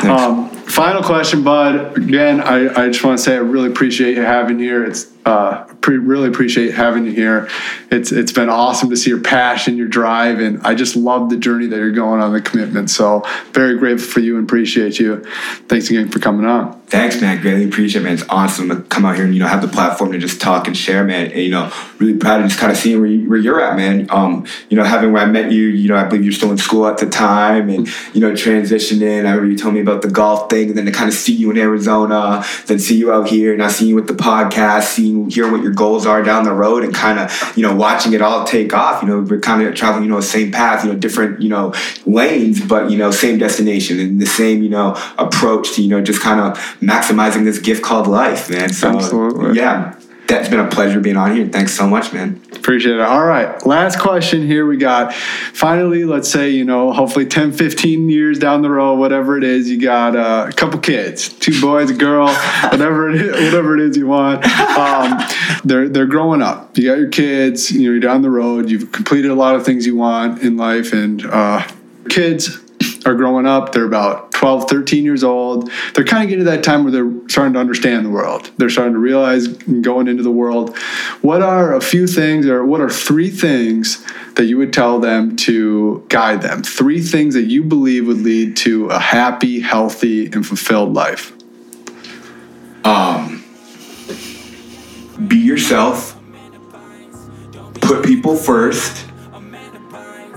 Um, final question, Bud. Again, I, I just want to say I really appreciate you having here. It's uh, pre- really appreciate having you here. It's it's been awesome to see your passion, your drive, and I just love the journey that you're going on, the commitment. So very grateful for you and appreciate you. Thanks again for coming on. Thanks, man. Greatly appreciate it, man. It's awesome to come out here and you know have the platform to just talk and share, man. And you know, really proud of just kind of seeing where, you, where you're at, man. Um, you know, having where I met you, you know, I believe you're still in school at the time, and you know, transitioning. I remember you told me about the golf thing everything, and then to kind of see you in Arizona, then see you out here, now seeing you with the podcast, seeing hearing what your goals are down the road, and kind of you know watching it all take off. You know, we're kind of traveling, you know, the same path, you know, different you know lanes, but you know, same destination and the same you know approach to you know just kind of maximizing this gift called life, man. So Absolutely. yeah, that's been a pleasure being on here. Thanks so much, man. Appreciate it. All right. Last question here we got. Finally, let's say, you know, hopefully 10, 15 years down the road, whatever it is, you got uh, a couple kids, two boys, a girl, whatever it is, whatever it is you want. Um, they're, they're growing up. You got your kids, you know, you're down the road, you've completed a lot of things you want in life, and uh, kids are growing up. They're about 12, 13 years old. They're kind of getting to that time where they're starting to understand the world. They're starting to realize going into the world. What are a few things, or what are three things that you would tell them to guide them? Three things that you believe would lead to a happy, healthy, and fulfilled life. Um, be yourself. Put people first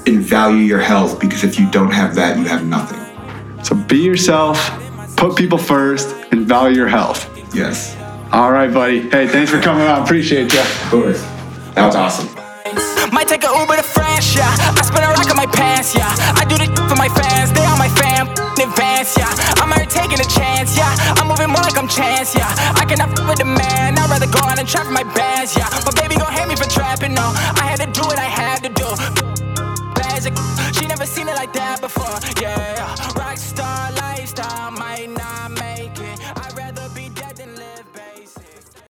and value your health because if you don't have that, you have nothing. So be yourself, put people first, and value your health. Yes. All right, buddy. Hey, thanks for coming on. Appreciate you. Of course. That was awesome. Might take a Uber to France, yeah. I spin a rock on my pants, yeah. I do the for my fans, they are my fam in advance, yeah. I'm already taking a chance, yeah. I'm moving more like I'm chance, yeah. I cannot f with the man, I'd rather go out and trap my bands, yeah. But baby gon' hate me for trapping, no. I had to do what I had to do magic. She never seen it like that before, yeah.